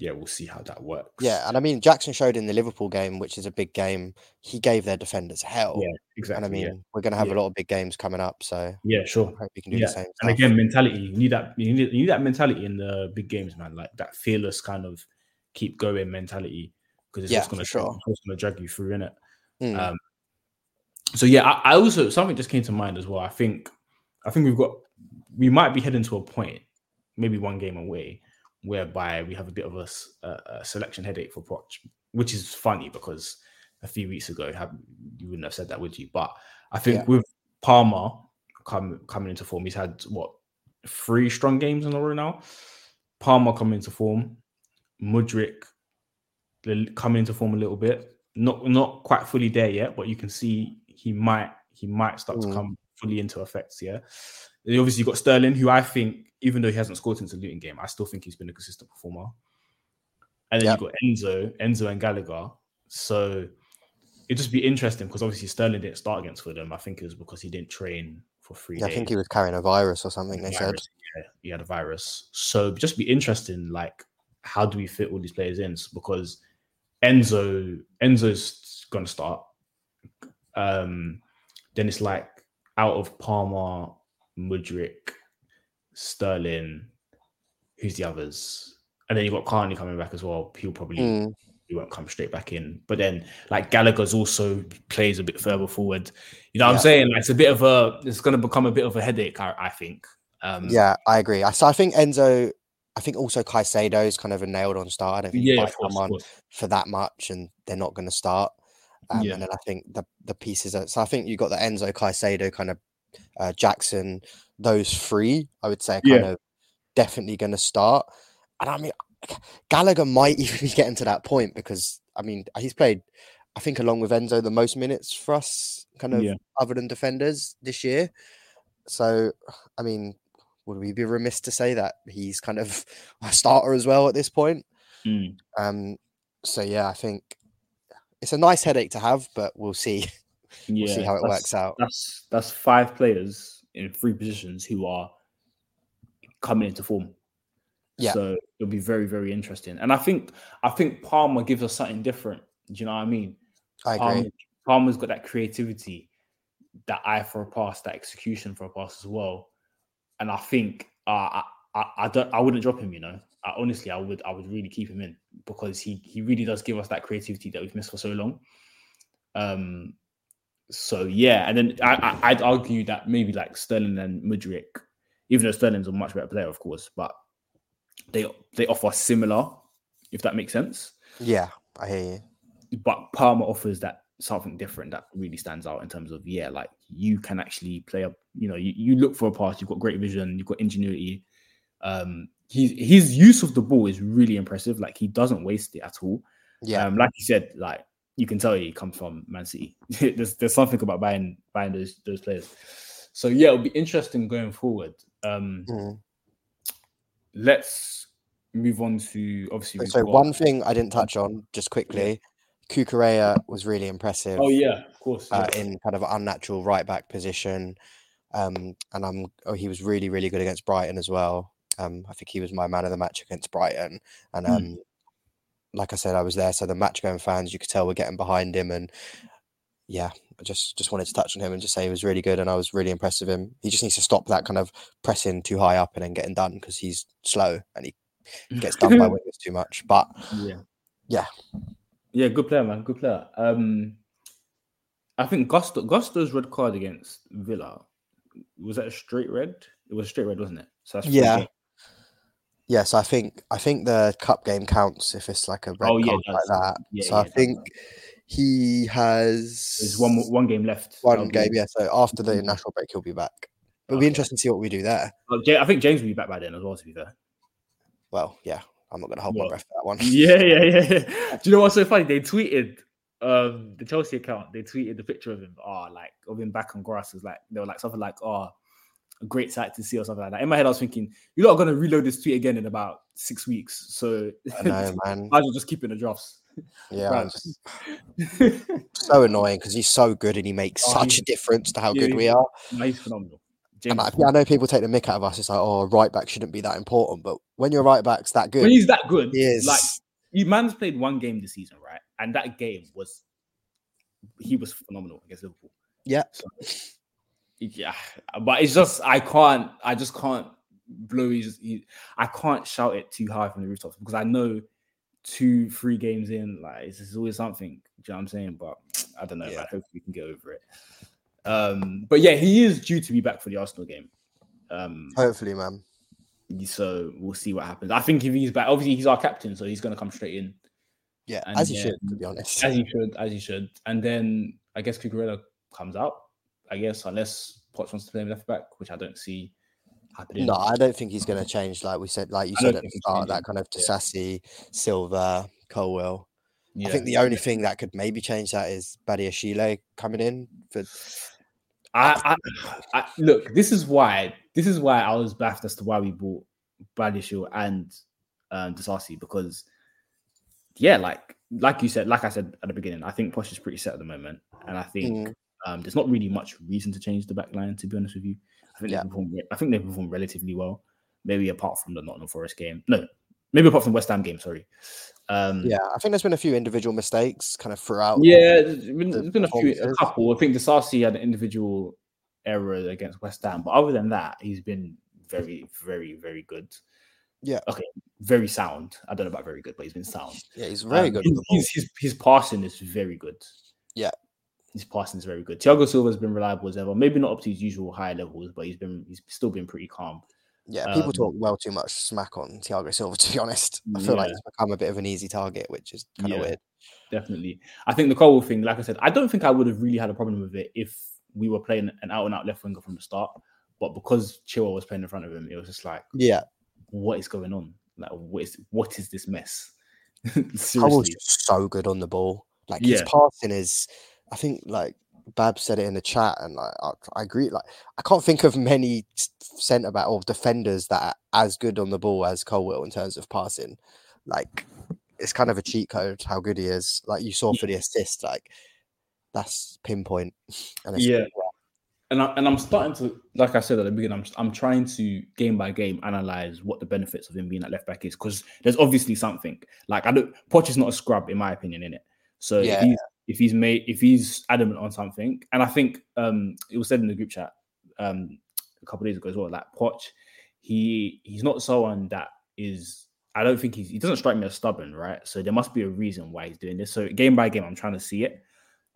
yeah, we'll see how that works. Yeah, and I mean Jackson showed in the Liverpool game, which is a big game. He gave their defenders hell. yeah, exactly. and I mean yeah. we're going to have Yeah. a lot of big games coming up, so yeah, sure. I hope we can do Yeah, the same. And stuff. again, mentality. You need that. You need, you need that mentality in the big games, man. Like that fearless kind of keep going mentality because it's Yeah, what's going to sure. going to drag you through in it. Mm, Um, so yeah, I, I also something just came to mind as well. I think I think we've got we might be heading to a point, maybe one game away, whereby we have a bit of a selection headache for Poch, which is funny because a few weeks ago you have- you wouldn't have said that, would you? But I think Yeah. with Palmer come, coming into form, he's had what three strong games in a row now. Palmer coming into form, Mudryk coming into form a little bit. Not not quite fully there yet, but you can see he might he might start Mm. to come fully into effects. Yeah. Obviously got Sterling, who I think, even though he hasn't scored since the Luton game, I still think he's been a consistent performer. And then Yep. you got Enzo, Enzo and Gallagher. So it'd just be interesting because obviously Sterling didn't start against Fulham. I think it was because he didn't train for three yeah, I think he was carrying a virus or something. They said. yeah, he had a virus. So just be interesting, like how do we fit all these players in? Because Enzo, Enzo's gonna start. Um, then it's like out of Palmer, Mudryk, Sterling. Who's the others? And then you've got Carney coming back as well. He'll probably Mm, he won't come straight back in. But then like Gallagher's also plays a bit further forward. You know what Yeah. I'm saying? Like it's a bit of a it's gonna become a bit of a headache, I, I think. Um yeah, I agree. I so I think Enzo. I think also Caicedo is kind of a nailed on start. I don't think yeah, he of might course, come of on course. for that much, and they're not going to start. Um, Yeah. And then I think the the pieces. Are, so I think you got the Enzo, Caicedo, kind of uh, Jackson. Those three, I would say, are kind of definitely going to start. And I mean, Gallagher might [LAUGHS] even be getting to that point because I mean he's played, I think, along with Enzo, the most minutes for us, kind of Yeah. other than defenders this year. So I mean, would we be remiss to say that he's kind of [LAUGHS] a starter as well at this point? Mm. Um, so yeah, I think it's a nice headache to have, but we'll see. [LAUGHS] Yeah, we'll see how it works out. That's that's five players in three positions who are coming into form. Yeah. So it'll be very, very interesting. And I think I think Palmer gives us something different. Do you know what I mean? I agree. Palmer, Palmer's got that creativity that eye for a pass, that execution for a pass as well. And I think uh, I, I I don't I wouldn't drop him. You know, I, honestly, I would I would really keep him in because he he really does give us that creativity that we've missed for so long. Um. So yeah, and then I, I would argue that maybe like Sterling and Mudryk, even though Sterling's a much better player, of course, but they they offer similar, if that makes sense. Yeah, I hear you. But Palmer offers that something different that really stands out in terms of yeah, like you can actually play a You know, you, you look for a pass. You've got great vision. You've got ingenuity. Um, his his use of the ball is really impressive. Like he doesn't waste it at all. Yeah, um, like you said, like you can tell he comes from Man City. [LAUGHS] there's there's something about buying buying those those players. So yeah, it'll be interesting going forward. Um, mm. Let's move on to obviously. So got... one thing I didn't touch on just quickly Cucurella was really impressive. Oh yeah, of course. Uh, in kind of an unnatural right back position, um, and I'm oh he was really really good against Brighton as well. Um, I think he was my man of the match against Brighton, and hmm. um, mm. Like I said, I was there, so the match going fans you could tell were getting behind him, and yeah, I just just wanted to touch on him and just say he was really good, and I was really impressed with him. He just needs to stop that kind of pressing too high up and then getting done because he's slow and he gets done by [LAUGHS] wingers too much. But yeah, yeah, yeah, good player, man. Good player. Um, I think Gusto Gusto's red card against Villa was that a straight red? It was a straight red, wasn't it? So that's yeah. Yes, I think I think the cup game counts if it's like a red oh, yeah, card like that. Yeah, so yeah, I think he has there's one one game left. One game, yeah. So after the mm-hmm. national break, he'll be back. It'll okay. be interesting to see what we do there. Well, I think James will be back by then as well. To be fair. Well, yeah, I'm not going to hold my breath for that one. [LAUGHS] Yeah, yeah, yeah. Do you know what's so funny? They tweeted um the Chelsea account. They tweeted the picture of him. Oh, like of him back on grass. Was like they were like something like, "Oh, a great sight to see" or something like that. In my head, I was thinking, "You're not going to reload this tweet again in about six weeks." So I know, [LAUGHS] man. I was just keeping the drafts. Yeah, [LAUGHS] so annoying because he's so good and he makes oh, such a difference to how yeah, good we are. He's phenomenal. James and I, I, know people take the mick out of us. It's like, oh, right back shouldn't be that important. But when your right back's that good, when he's that good, he is. like you man's played one game this season, right? And that game was he was phenomenal against Liverpool. Yeah. So, yeah, but it's just I can't, I just can't blow his. He, I can't shout it too high from the rooftops because I know two, three games in, like it's, always something. Do you know what I'm saying? But I don't know. Yeah. Hopefully, we can get over it. Um, but yeah, he is due to be back for the Arsenal game. Um, Hopefully, man. So we'll see what happens. I think if he's back, obviously he's our captain, so he's going to come straight in. Yeah, and as he should, to be honest. As he should, as he should. And then I guess Cucurella comes out. I guess unless Poch wants to play him left back, which I don't see happening. No, I don't think he's going to change. Like we said, like you said at the start, that kind of Disasi, yeah. Silva, Colwill. Yeah. I think the only thing that could maybe change that is Badiashile coming in for I, I, I, look. This is why. This is why I was baffled as to why we bought Shield and um, Disasi because, yeah, like like you said, like I said at the beginning, I think Poch is pretty set at the moment, and I think mm. Um, there's not really much reason to change the back line. To be honest with you, I think yeah. they performed. I think they performed relatively well, maybe apart from the Nottingham Forest game. No, maybe apart from West Ham game. Sorry. Um, yeah, I think there's been a few individual mistakes kind of throughout. Yeah, there's been, there's been a few, a couple. I think Disasi had an individual error against West Ham, but other than that, he's been very, very, very good. Yeah. Okay. Very sound. I don't know about very good, but he's been sound. Yeah, he's very um, good. His, his, his passing is very good. Yeah. His passing is very good. Thiago Silva's been reliable as ever. Maybe not up to his usual high levels, but he's been he's still been pretty calm. Yeah, people um, talk well too much smack on Thiago Silva. [LAUGHS] To be honest, I feel yeah. like it's become a bit of an easy target, which is kind of yeah, weird. Definitely, I think the Cole thing, like I said, I don't think I would have really had a problem with it if we were playing an out and out left winger from the start. But because Chilwell was playing in front of him, it was just like, yeah, what is going on? Like, what is what is this mess? [LAUGHS] Seriously, so good on the ball. Like his passing is, I think, like Bab said it in the chat, and like, I, I, agree. Like I can't think of many centre back or defenders that are as good on the ball as Colwill in terms of passing. Like it's kind of a cheat code how good he is. Like you saw for the assist, like that's pinpoint. And yeah. And, I, and I'm starting to, like I said at the beginning, I'm, I'm trying to game by game analyze what the benefits of him being at left back is because there's obviously something. Like I don't, Poch is not a scrub in my opinion in it. So yeah. he's, if he's made if he's adamant on something, and I think um it was said in the group chat um a couple of days ago as well, like Poch, he he's not someone that is I don't think he's he doesn't strike me as stubborn, right? So there must be a reason why he's doing this. So game by game, I'm trying to see it.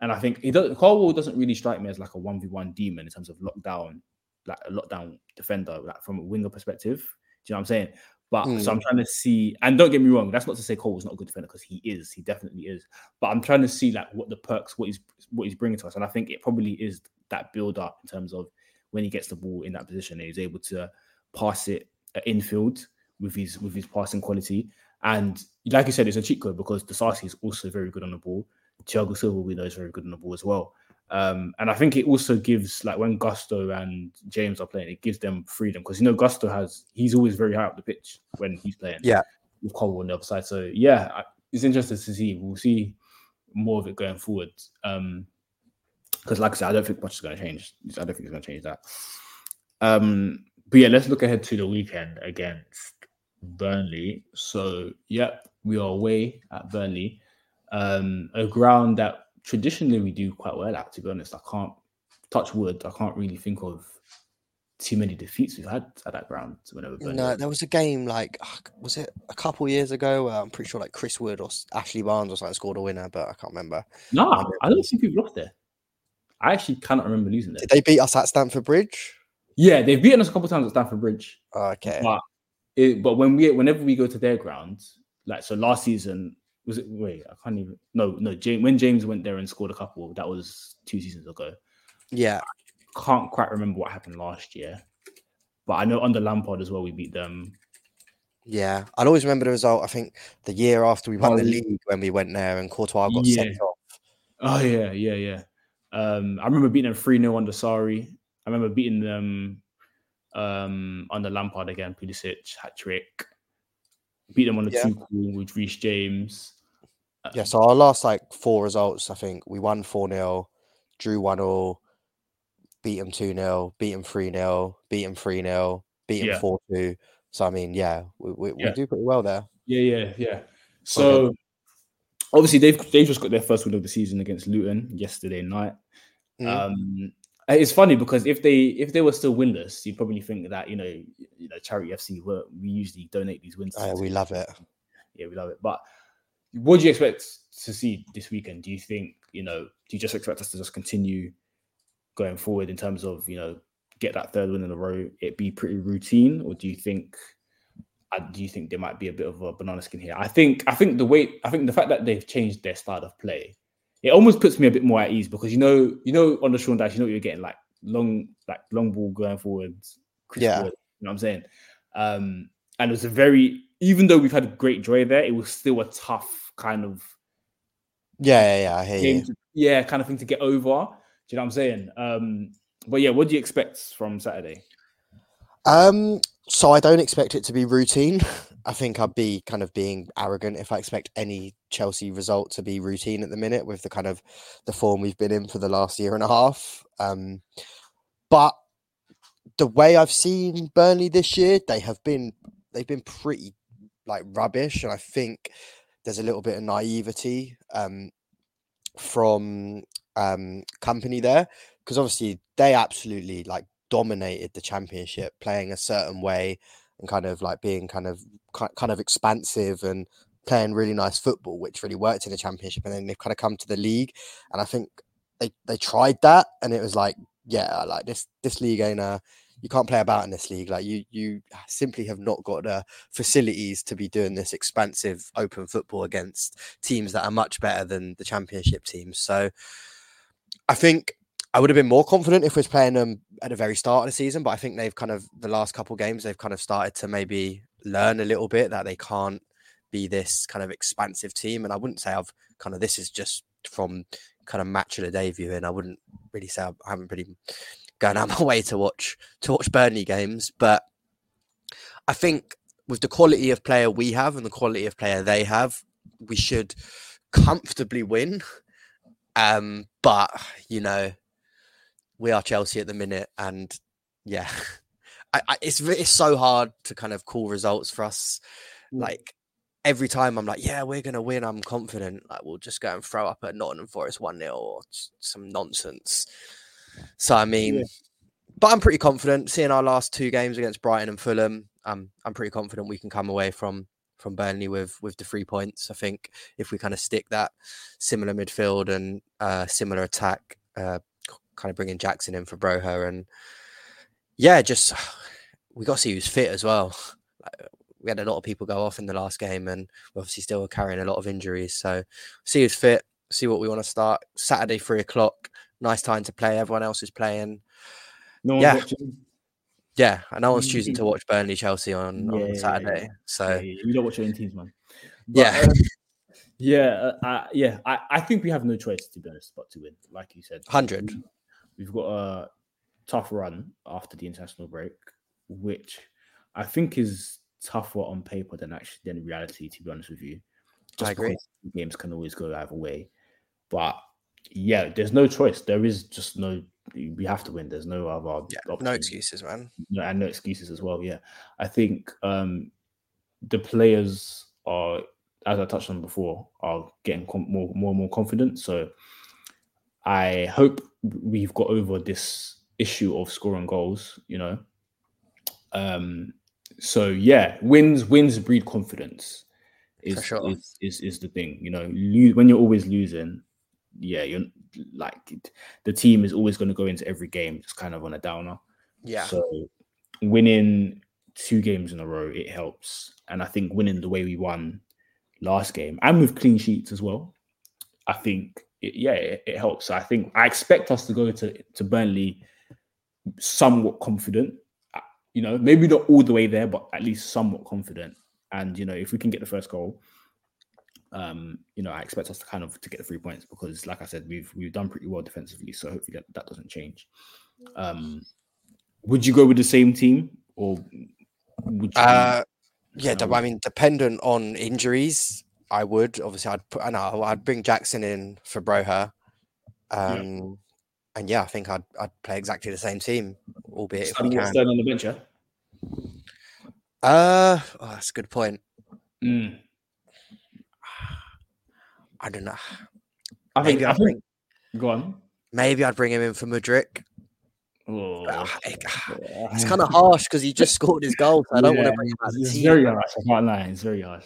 And I think he does Colwill doesn't really strike me as like a 1v1 demon in terms of lockdown, like a lockdown defender, like from a winger perspective. Do you know what I'm saying? But mm. so I'm trying to see, and don't get me wrong, that's not to say Colwill's not a good defender because he is, he definitely is. But I'm trying to see like what the perks, what he's what he's bringing to us, and I think it probably is that build up in terms of when he gets the ball in that position, he's able to pass it infield with his with his passing quality. And like you said, it's a cheat code because Disasi is also very good on the ball. Thiago Silva, we know, is very good on the ball as well. Um, and I think it also gives like when Gusto and James are playing, it gives them freedom because you know Gusto has he's always very high up the pitch when he's playing. Yeah, with Cole on the other side. So yeah, it's interesting to see. We'll see more of it going forward. Um, because like I said, I don't think much is going to change. I don't think it's going to change that. Um, but yeah, let's look ahead to the weekend against Burnley. So yep, we are away at Burnley, um, a ground that traditionally we do quite well at. To be honest, I can't touch wood. I can't really think of too many defeats we've had at that ground. Whenever no, there was a game like ah, was it a couple years ago? I'm pretty sure like Chris Wood or Ashley Barnes or something scored a winner, but I can't remember. No, um, I don't think we've lost there. I actually cannot remember losing there. Did they beat us at Stamford Bridge? Yeah, they've beaten us a couple times at Stamford Bridge. Okay, but it, but when we whenever we go to their ground, like so last season was it? Wait, I can't even. No, no. James, when James went there and scored a couple, that was two seasons ago. Yeah, I can't quite remember what happened last year, but I know under Lampard as well, we beat them. Yeah, I'll always remember the result. I think the year after we won oh, the league when we went there and Courtois got yeah. sent off. Oh yeah, yeah, yeah. Um, I remember beating them three 0 under Sarri. I remember beating them um, under Lampard again, Pulisic hat trick. Beat them on the yeah. two cool with Reece James. Yeah, so our last like four results, I think we won 4 0, drew 1 0, beat them 2 0, beat them 3 0, beat them 3 0, beat them 4 2. So, I mean, yeah, we, we, yeah. we, do pretty well there. Yeah, yeah, yeah. So, okay. obviously, they've, they've just got their first win of the season against Luton yesterday night. Mm. Um, it's funny because if they if they were still winless, you'd probably think that you know you know charity FC we usually donate these wins. Oh, we love it. Yeah, we love it. But what do you expect to see this weekend? Do you think you know? Do you just expect us to just continue going forward in terms of you know get that third win in a row? It be pretty routine, or do you think? Uh, do you think there might be a bit of a banana skin here? I think I think the way I think the fact that they've changed their style of play it almost puts me a bit more at ease because you know, you know, on the Sean Dyche, you know, you're getting like long, like long ball going forwards. yeah, you know what I'm saying. Um, and it was a very, even though we've had great joy there, it was still a tough kind of. Yeah, yeah, yeah. I hear you. To, yeah, kind of thing to get over. Do you know what I'm saying? Um, but yeah, what do you expect from Saturday? Um, so I don't expect it to be routine. I think I'd be kind of being arrogant if I expect any Chelsea result to be routine at the minute with the kind of the form we've been in for the last year and a half. Um, but the way I've seen Burnley this year, they have been they've been pretty like rubbish, and I think there's a little bit of naivety um, from um, Kompany there because obviously they absolutely like dominated the championship, playing a certain way and kind of like being kind of kind of expansive and playing really nice football, which really worked in the championship. And then they've kind of come to the league, and I think they they tried that, and it was like, yeah, like this this league ain't a you can't play about in this league. Like you you simply have not got the facilities to be doing this expansive open football against teams that are much better than the championship teams. So I think I would have been more confident if we was playing them at the very start of the season, but I think they've kind of the last couple games they've kind of started to maybe learn a little bit that they can't be this kind of expansive team. And I wouldn't say I've kind of this is just from kind of match of the day viewing. I wouldn't really say I haven't really gone out [LAUGHS] my way to watch to watch Burnley games, but I think with the quality of player we have and the quality of player they have, we should comfortably win. Um, but you know, we are Chelsea at the minute, and yeah, [LAUGHS] I, I, it's it's so hard to kind of call results for us. Mm. Like every time I'm like, yeah, we're gonna win. I'm confident. Like we'll just go and throw up at Nottingham Forest one 0 or some nonsense. So I mean, yeah. but I'm pretty confident. Seeing our last two games against Brighton and Fulham, um, I'm pretty confident we can come away from from Burnley with with the three points. I think if we kind of stick that similar midfield and uh, similar attack, uh, kind of bringing Jackson in for Broja and yeah, just we got to see who's fit as well. we had a lot of people go off in the last game, and we're obviously still carrying a lot of injuries. So see who's fit, see what we want to start. Saturday, three o'clock. Nice time to play. Everyone else is playing. No yeah. Watching. Yeah, and no one's choosing to watch Burnley Chelsea on, yeah, on Saturday. Yeah, so you don't watch your own teams, man. But, yeah. Um, yeah, uh, yeah. I, I think we have no choice to be honest, but to win, like you said, hundred. We've got a tough run after the international break, which I think is tougher on paper than actually than reality. To be honest with you, just I agree. Games can always go either way, but yeah, there's no choice. There is just no. We have to win. There's no other. Yeah, no excuses, man. No, and no excuses as well. Yeah, I think um the players are, as I touched on before, are getting com- more, more and more confident. So I hope we've got over this issue of scoring goals. You know, um, so yeah, wins wins breed confidence. Is, sure. is, is is the thing you know lose, when you're always losing yeah you're like the team is always going to go into every game just kind of on a downer yeah so winning two games in a row it helps and i think winning the way we won last game and with clean sheets as well i think it, yeah it, it helps i think i expect us to go to to burnley somewhat confident you know, maybe not all the way there, but at least somewhat confident. And you know, if we can get the first goal, um, you know, I expect us to kind of to get the three points because, like I said, we've we've done pretty well defensively. So hopefully that, that doesn't change. Um, would you go with the same team or would you? Uh, yeah, I mean, dependent on injuries, I would obviously I'd put. I know I'd bring Jackson in for Broja. Um, yeah and yeah, I think I'd I'd play exactly the same team, albeit if we can. On the bench, yeah? Uh, oh, that's a good point. Mm. I don't know. I think, maybe I I'd bring, go on. Maybe I'd bring him in for Mudryk. Oh. it's [SIGHS] kind of harsh because he just scored his goal. So I don't yeah, want to bring him out It's very harsh. I can't lie. It's very harsh.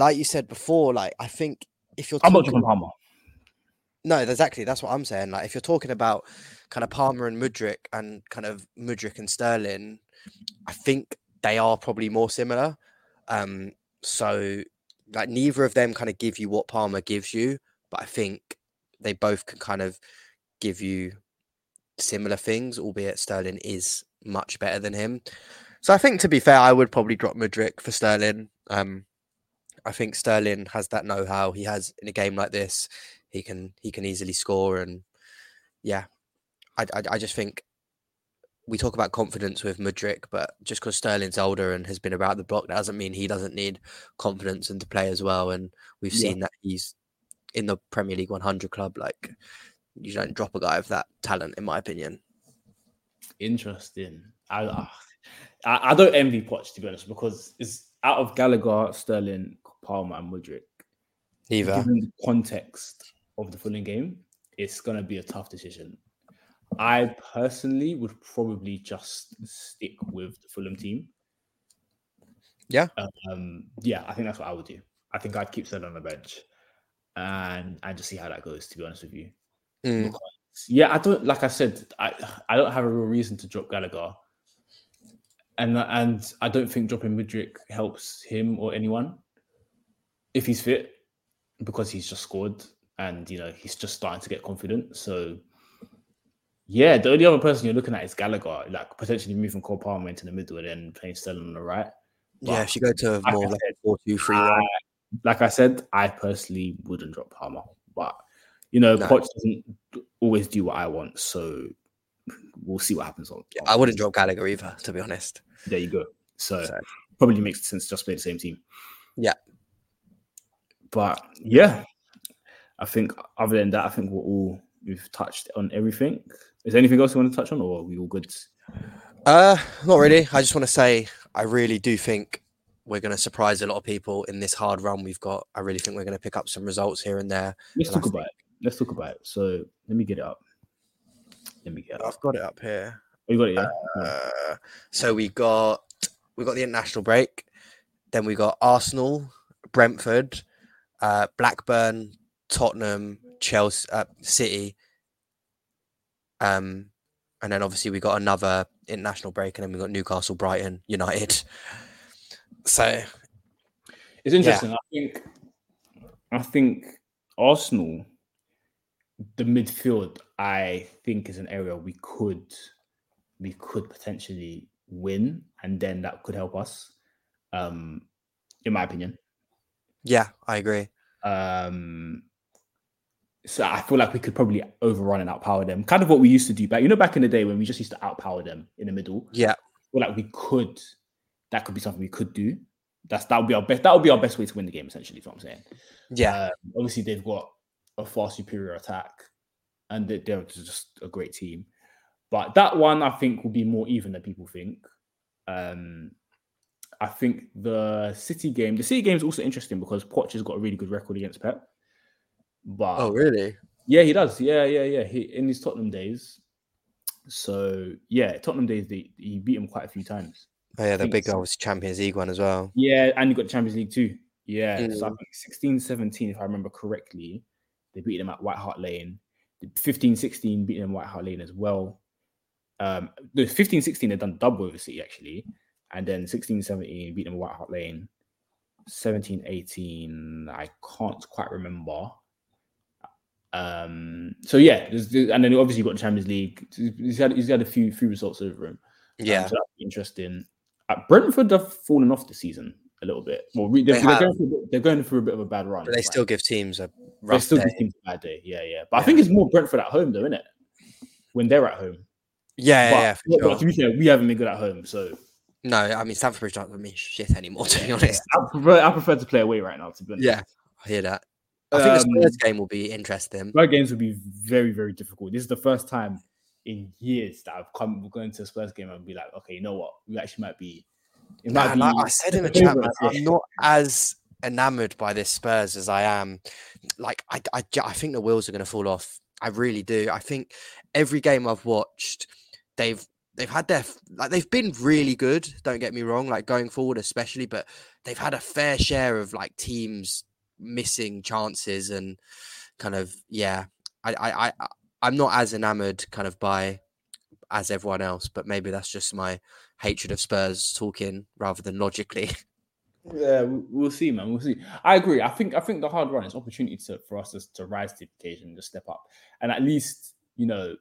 Like you said before, like I think if you're I'm talking, not Palmer. No, exactly. That's what I'm saying. Like if you're talking about kind of Palmer and Mudryk and kind of Mudryk and Sterling, I think they are probably more similar. Um, so like neither of them kind of give you what Palmer gives you, but I think they both can kind of give you similar things, albeit Sterling is much better than him. So I think to be fair, I would probably drop Mudryk for Sterling. Um, I think Sterling has that know-how. He has in a game like this he can he can easily score and yeah, I I, I just think we talk about confidence with Mudryk, but just because Sterling's older and has been about the block, that doesn't mean he doesn't need confidence and to play as well. And we've yeah. seen that he's in the Premier League 100 club. Like you don't drop a guy of that talent, in my opinion. Interesting. I ah, I, I don't envy Poch to be honest because it's out of Gallagher, Sterling, Palmer, and Mudryk. Either given the context of the Fulham game, it's going to be a tough decision. I personally would probably just stick with the Fulham team. Yeah. Um, yeah, I think that's what I would do. I think I'd keep Sterling on the bench and and just see how that goes, to be honest with you. Mm. Because, yeah, I don't like I said, I I don't have a real reason to drop Gallagher. And and I don't think dropping Mudryk helps him or anyone if he's fit, because he's just scored and you know he's just starting to get confident. So yeah, the only other person you're looking at is Gallagher, like potentially moving Cole Palmer into the middle and then playing Sterling on the right. But yeah, she go to more like, like four two three. I, like I said, I personally wouldn't drop Palmer, but you know, no. Poch doesn't always do what I want, so we'll see what happens. On, yeah, I wouldn't drop Gallagher either, to be honest. There you go. So, so. probably makes sense to just play the same team. Yeah, but yeah, I think other than that, I think we're all we've touched on everything. Is there anything else you want to touch on, or are we all good? Uh, not really. I just want to say I really do think we're going to surprise a lot of people in this hard run we've got. I really think we're going to pick up some results here and there. Let's And talk about it. Let's talk about it. So let me get it up. Let me get it up. I've got it up here. Oh, you got it, yeah? Uh, so we got we got the international break, then we got Arsenal, Brentford, uh, Blackburn, Tottenham, Chelsea, uh, City, um, and then obviously we got another international break, and then we got Newcastle, Brighton, United. [LAUGHS] So It's interesting. I think I think Arsenal, the midfield, I think is an area we could we could potentially win, and then that could help us. Um, in my opinion. Yeah, I agree. Um, so I feel like we could probably overrun and outpower them. Kind of what we used to do back, you know, back in the day when we just used to outpower them in the middle. Yeah, I feel like we could. That could be something we could do. That's that would be our best. That would be our best way to win the game. Essentially, is what I'm saying. yeah, Um, obviously, they've got a far superior attack, and they- they're just a great team. But that one, I think, will be more even than people think. Um, I think the City game, the City game is also interesting because Poch has got a really good record against Pep. But Oh, really? yeah, he does. Yeah, yeah, yeah. He in his Tottenham days. So yeah, Tottenham days, they, he beat him quite a few times. Oh, yeah, the big goal was Champions League one as well. Yeah, and you got Champions League too. Yeah, so I Mm. think 16 17, if I remember correctly, they beat them at White Hart Lane. 15 16 beat them at White Hart Lane as well. Um, the 15 16 they've done double over City actually, and then 16 17 beat them at White Hart Lane. 17 18, I can't quite remember. Um, so yeah, and then obviously you got the Champions League. He's had, he's had a few few results over him. Um, Yeah, so that'd interesting. Uh, Brentford have fallen off the season a little bit. Well, they're, They they're, going through, a bit- they're going through a bit of a bad run. but they right? still give teams a they still day. give teams a bad day. Yeah, yeah. But I think it's more Brentford at home, though, isn't it? When they're at home. Yeah, but, yeah, yeah, for but sure. to be fair, we haven't been good at home, so No, I mean Stamford Bridge doesn't mean shit anymore, [LAUGHS] to be honest. I prefer I prefer to play away right now. To be honest, Yeah, I hear that. I think the Um, Spurs game will be interesting. Spurs games will be very, very difficult. This is the first time in years that I've come going to a Spurs game and be like, okay, you know what? We actually might be. It might Man, like be I said in the chat, man. I'm not as enamored by this Spurs as I am. Like, I, I, I think the wheels are going to fall off. I really do. I think every game I've watched, they've they've had their like they've been really good. Don't get me wrong, like going forward especially, but they've had a fair share of like teams missing chances and kind of yeah. I I, I I'm not as enamored kind of by as everyone else, but maybe that's just my hatred of Spurs talking rather than logically. [LAUGHS] Yeah, we- we'll see, man. We'll see. I agree. I think I think the hard run is opportunity to, for us to, to rise to the occasion, just step up, and at least you know,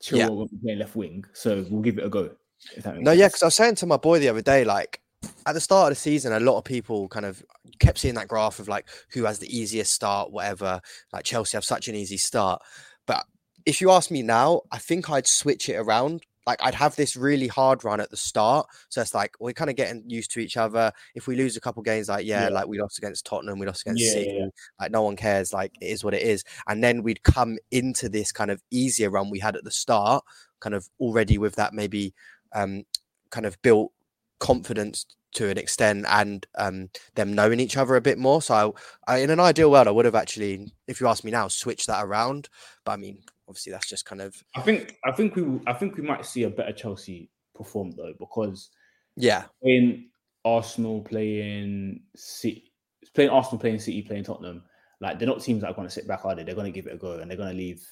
chill Yeah. when we play left wing. So we'll give it a go. If that makes No, yeah, because I was saying to my boy the other day, like at the start of the season, a lot of people kind of kept seeing that graph of like who has the easiest start, whatever. Like Chelsea have such an easy start. But if you ask me now, I think I'd switch it around. Like I'd have this really hard run at the start. So it's like we're kind of getting used to each other. If we lose a couple games, like, yeah, Yeah. like we lost against Tottenham, we lost against Yeah, City, yeah. like no one cares. Like it is what it is. And then we'd come into this kind of easier run we had at the start, kind of already with that maybe um kind of built confidence to an extent and um them knowing each other a bit more. So I, I in an ideal world I would have actually, if you ask me now, switched that around. But I mean, obviously that's just kind of I think I think we I think we might see a better Chelsea perform though because yeah, in Arsenal, playing City, playing Arsenal, playing City, playing Tottenham. Like they're not teams that are going to sit back, are they? They're going to give it a go and they're going to leave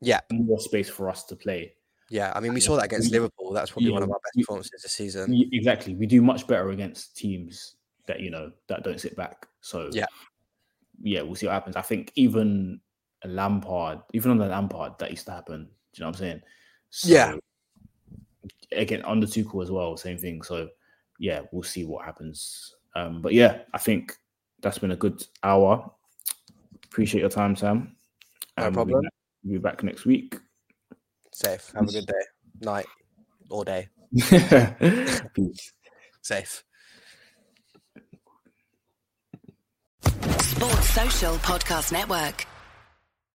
yeah, more space for us to play. yeah. I mean we Yeah, saw that against we- Liverpool. That's probably one of our best performances this season. Exactly. We do much better against teams that you know that don't sit back. So Yeah. yeah, we'll see what happens. I think even a Lampard, even on the Lampard, that used to happen. Do you know what I'm saying? Yeah. Again, on the Tuchel as well, same thing. So yeah, we'll see what happens. Um, but yeah, I think that's been a good hour. Appreciate your time, Sam. No Um, we'll be problem. back- We'll be back next week. Safe. Have a good day, night, or day. [LAUGHS] [LAUGHS] Peace. Safe. Sports Social Podcast Network.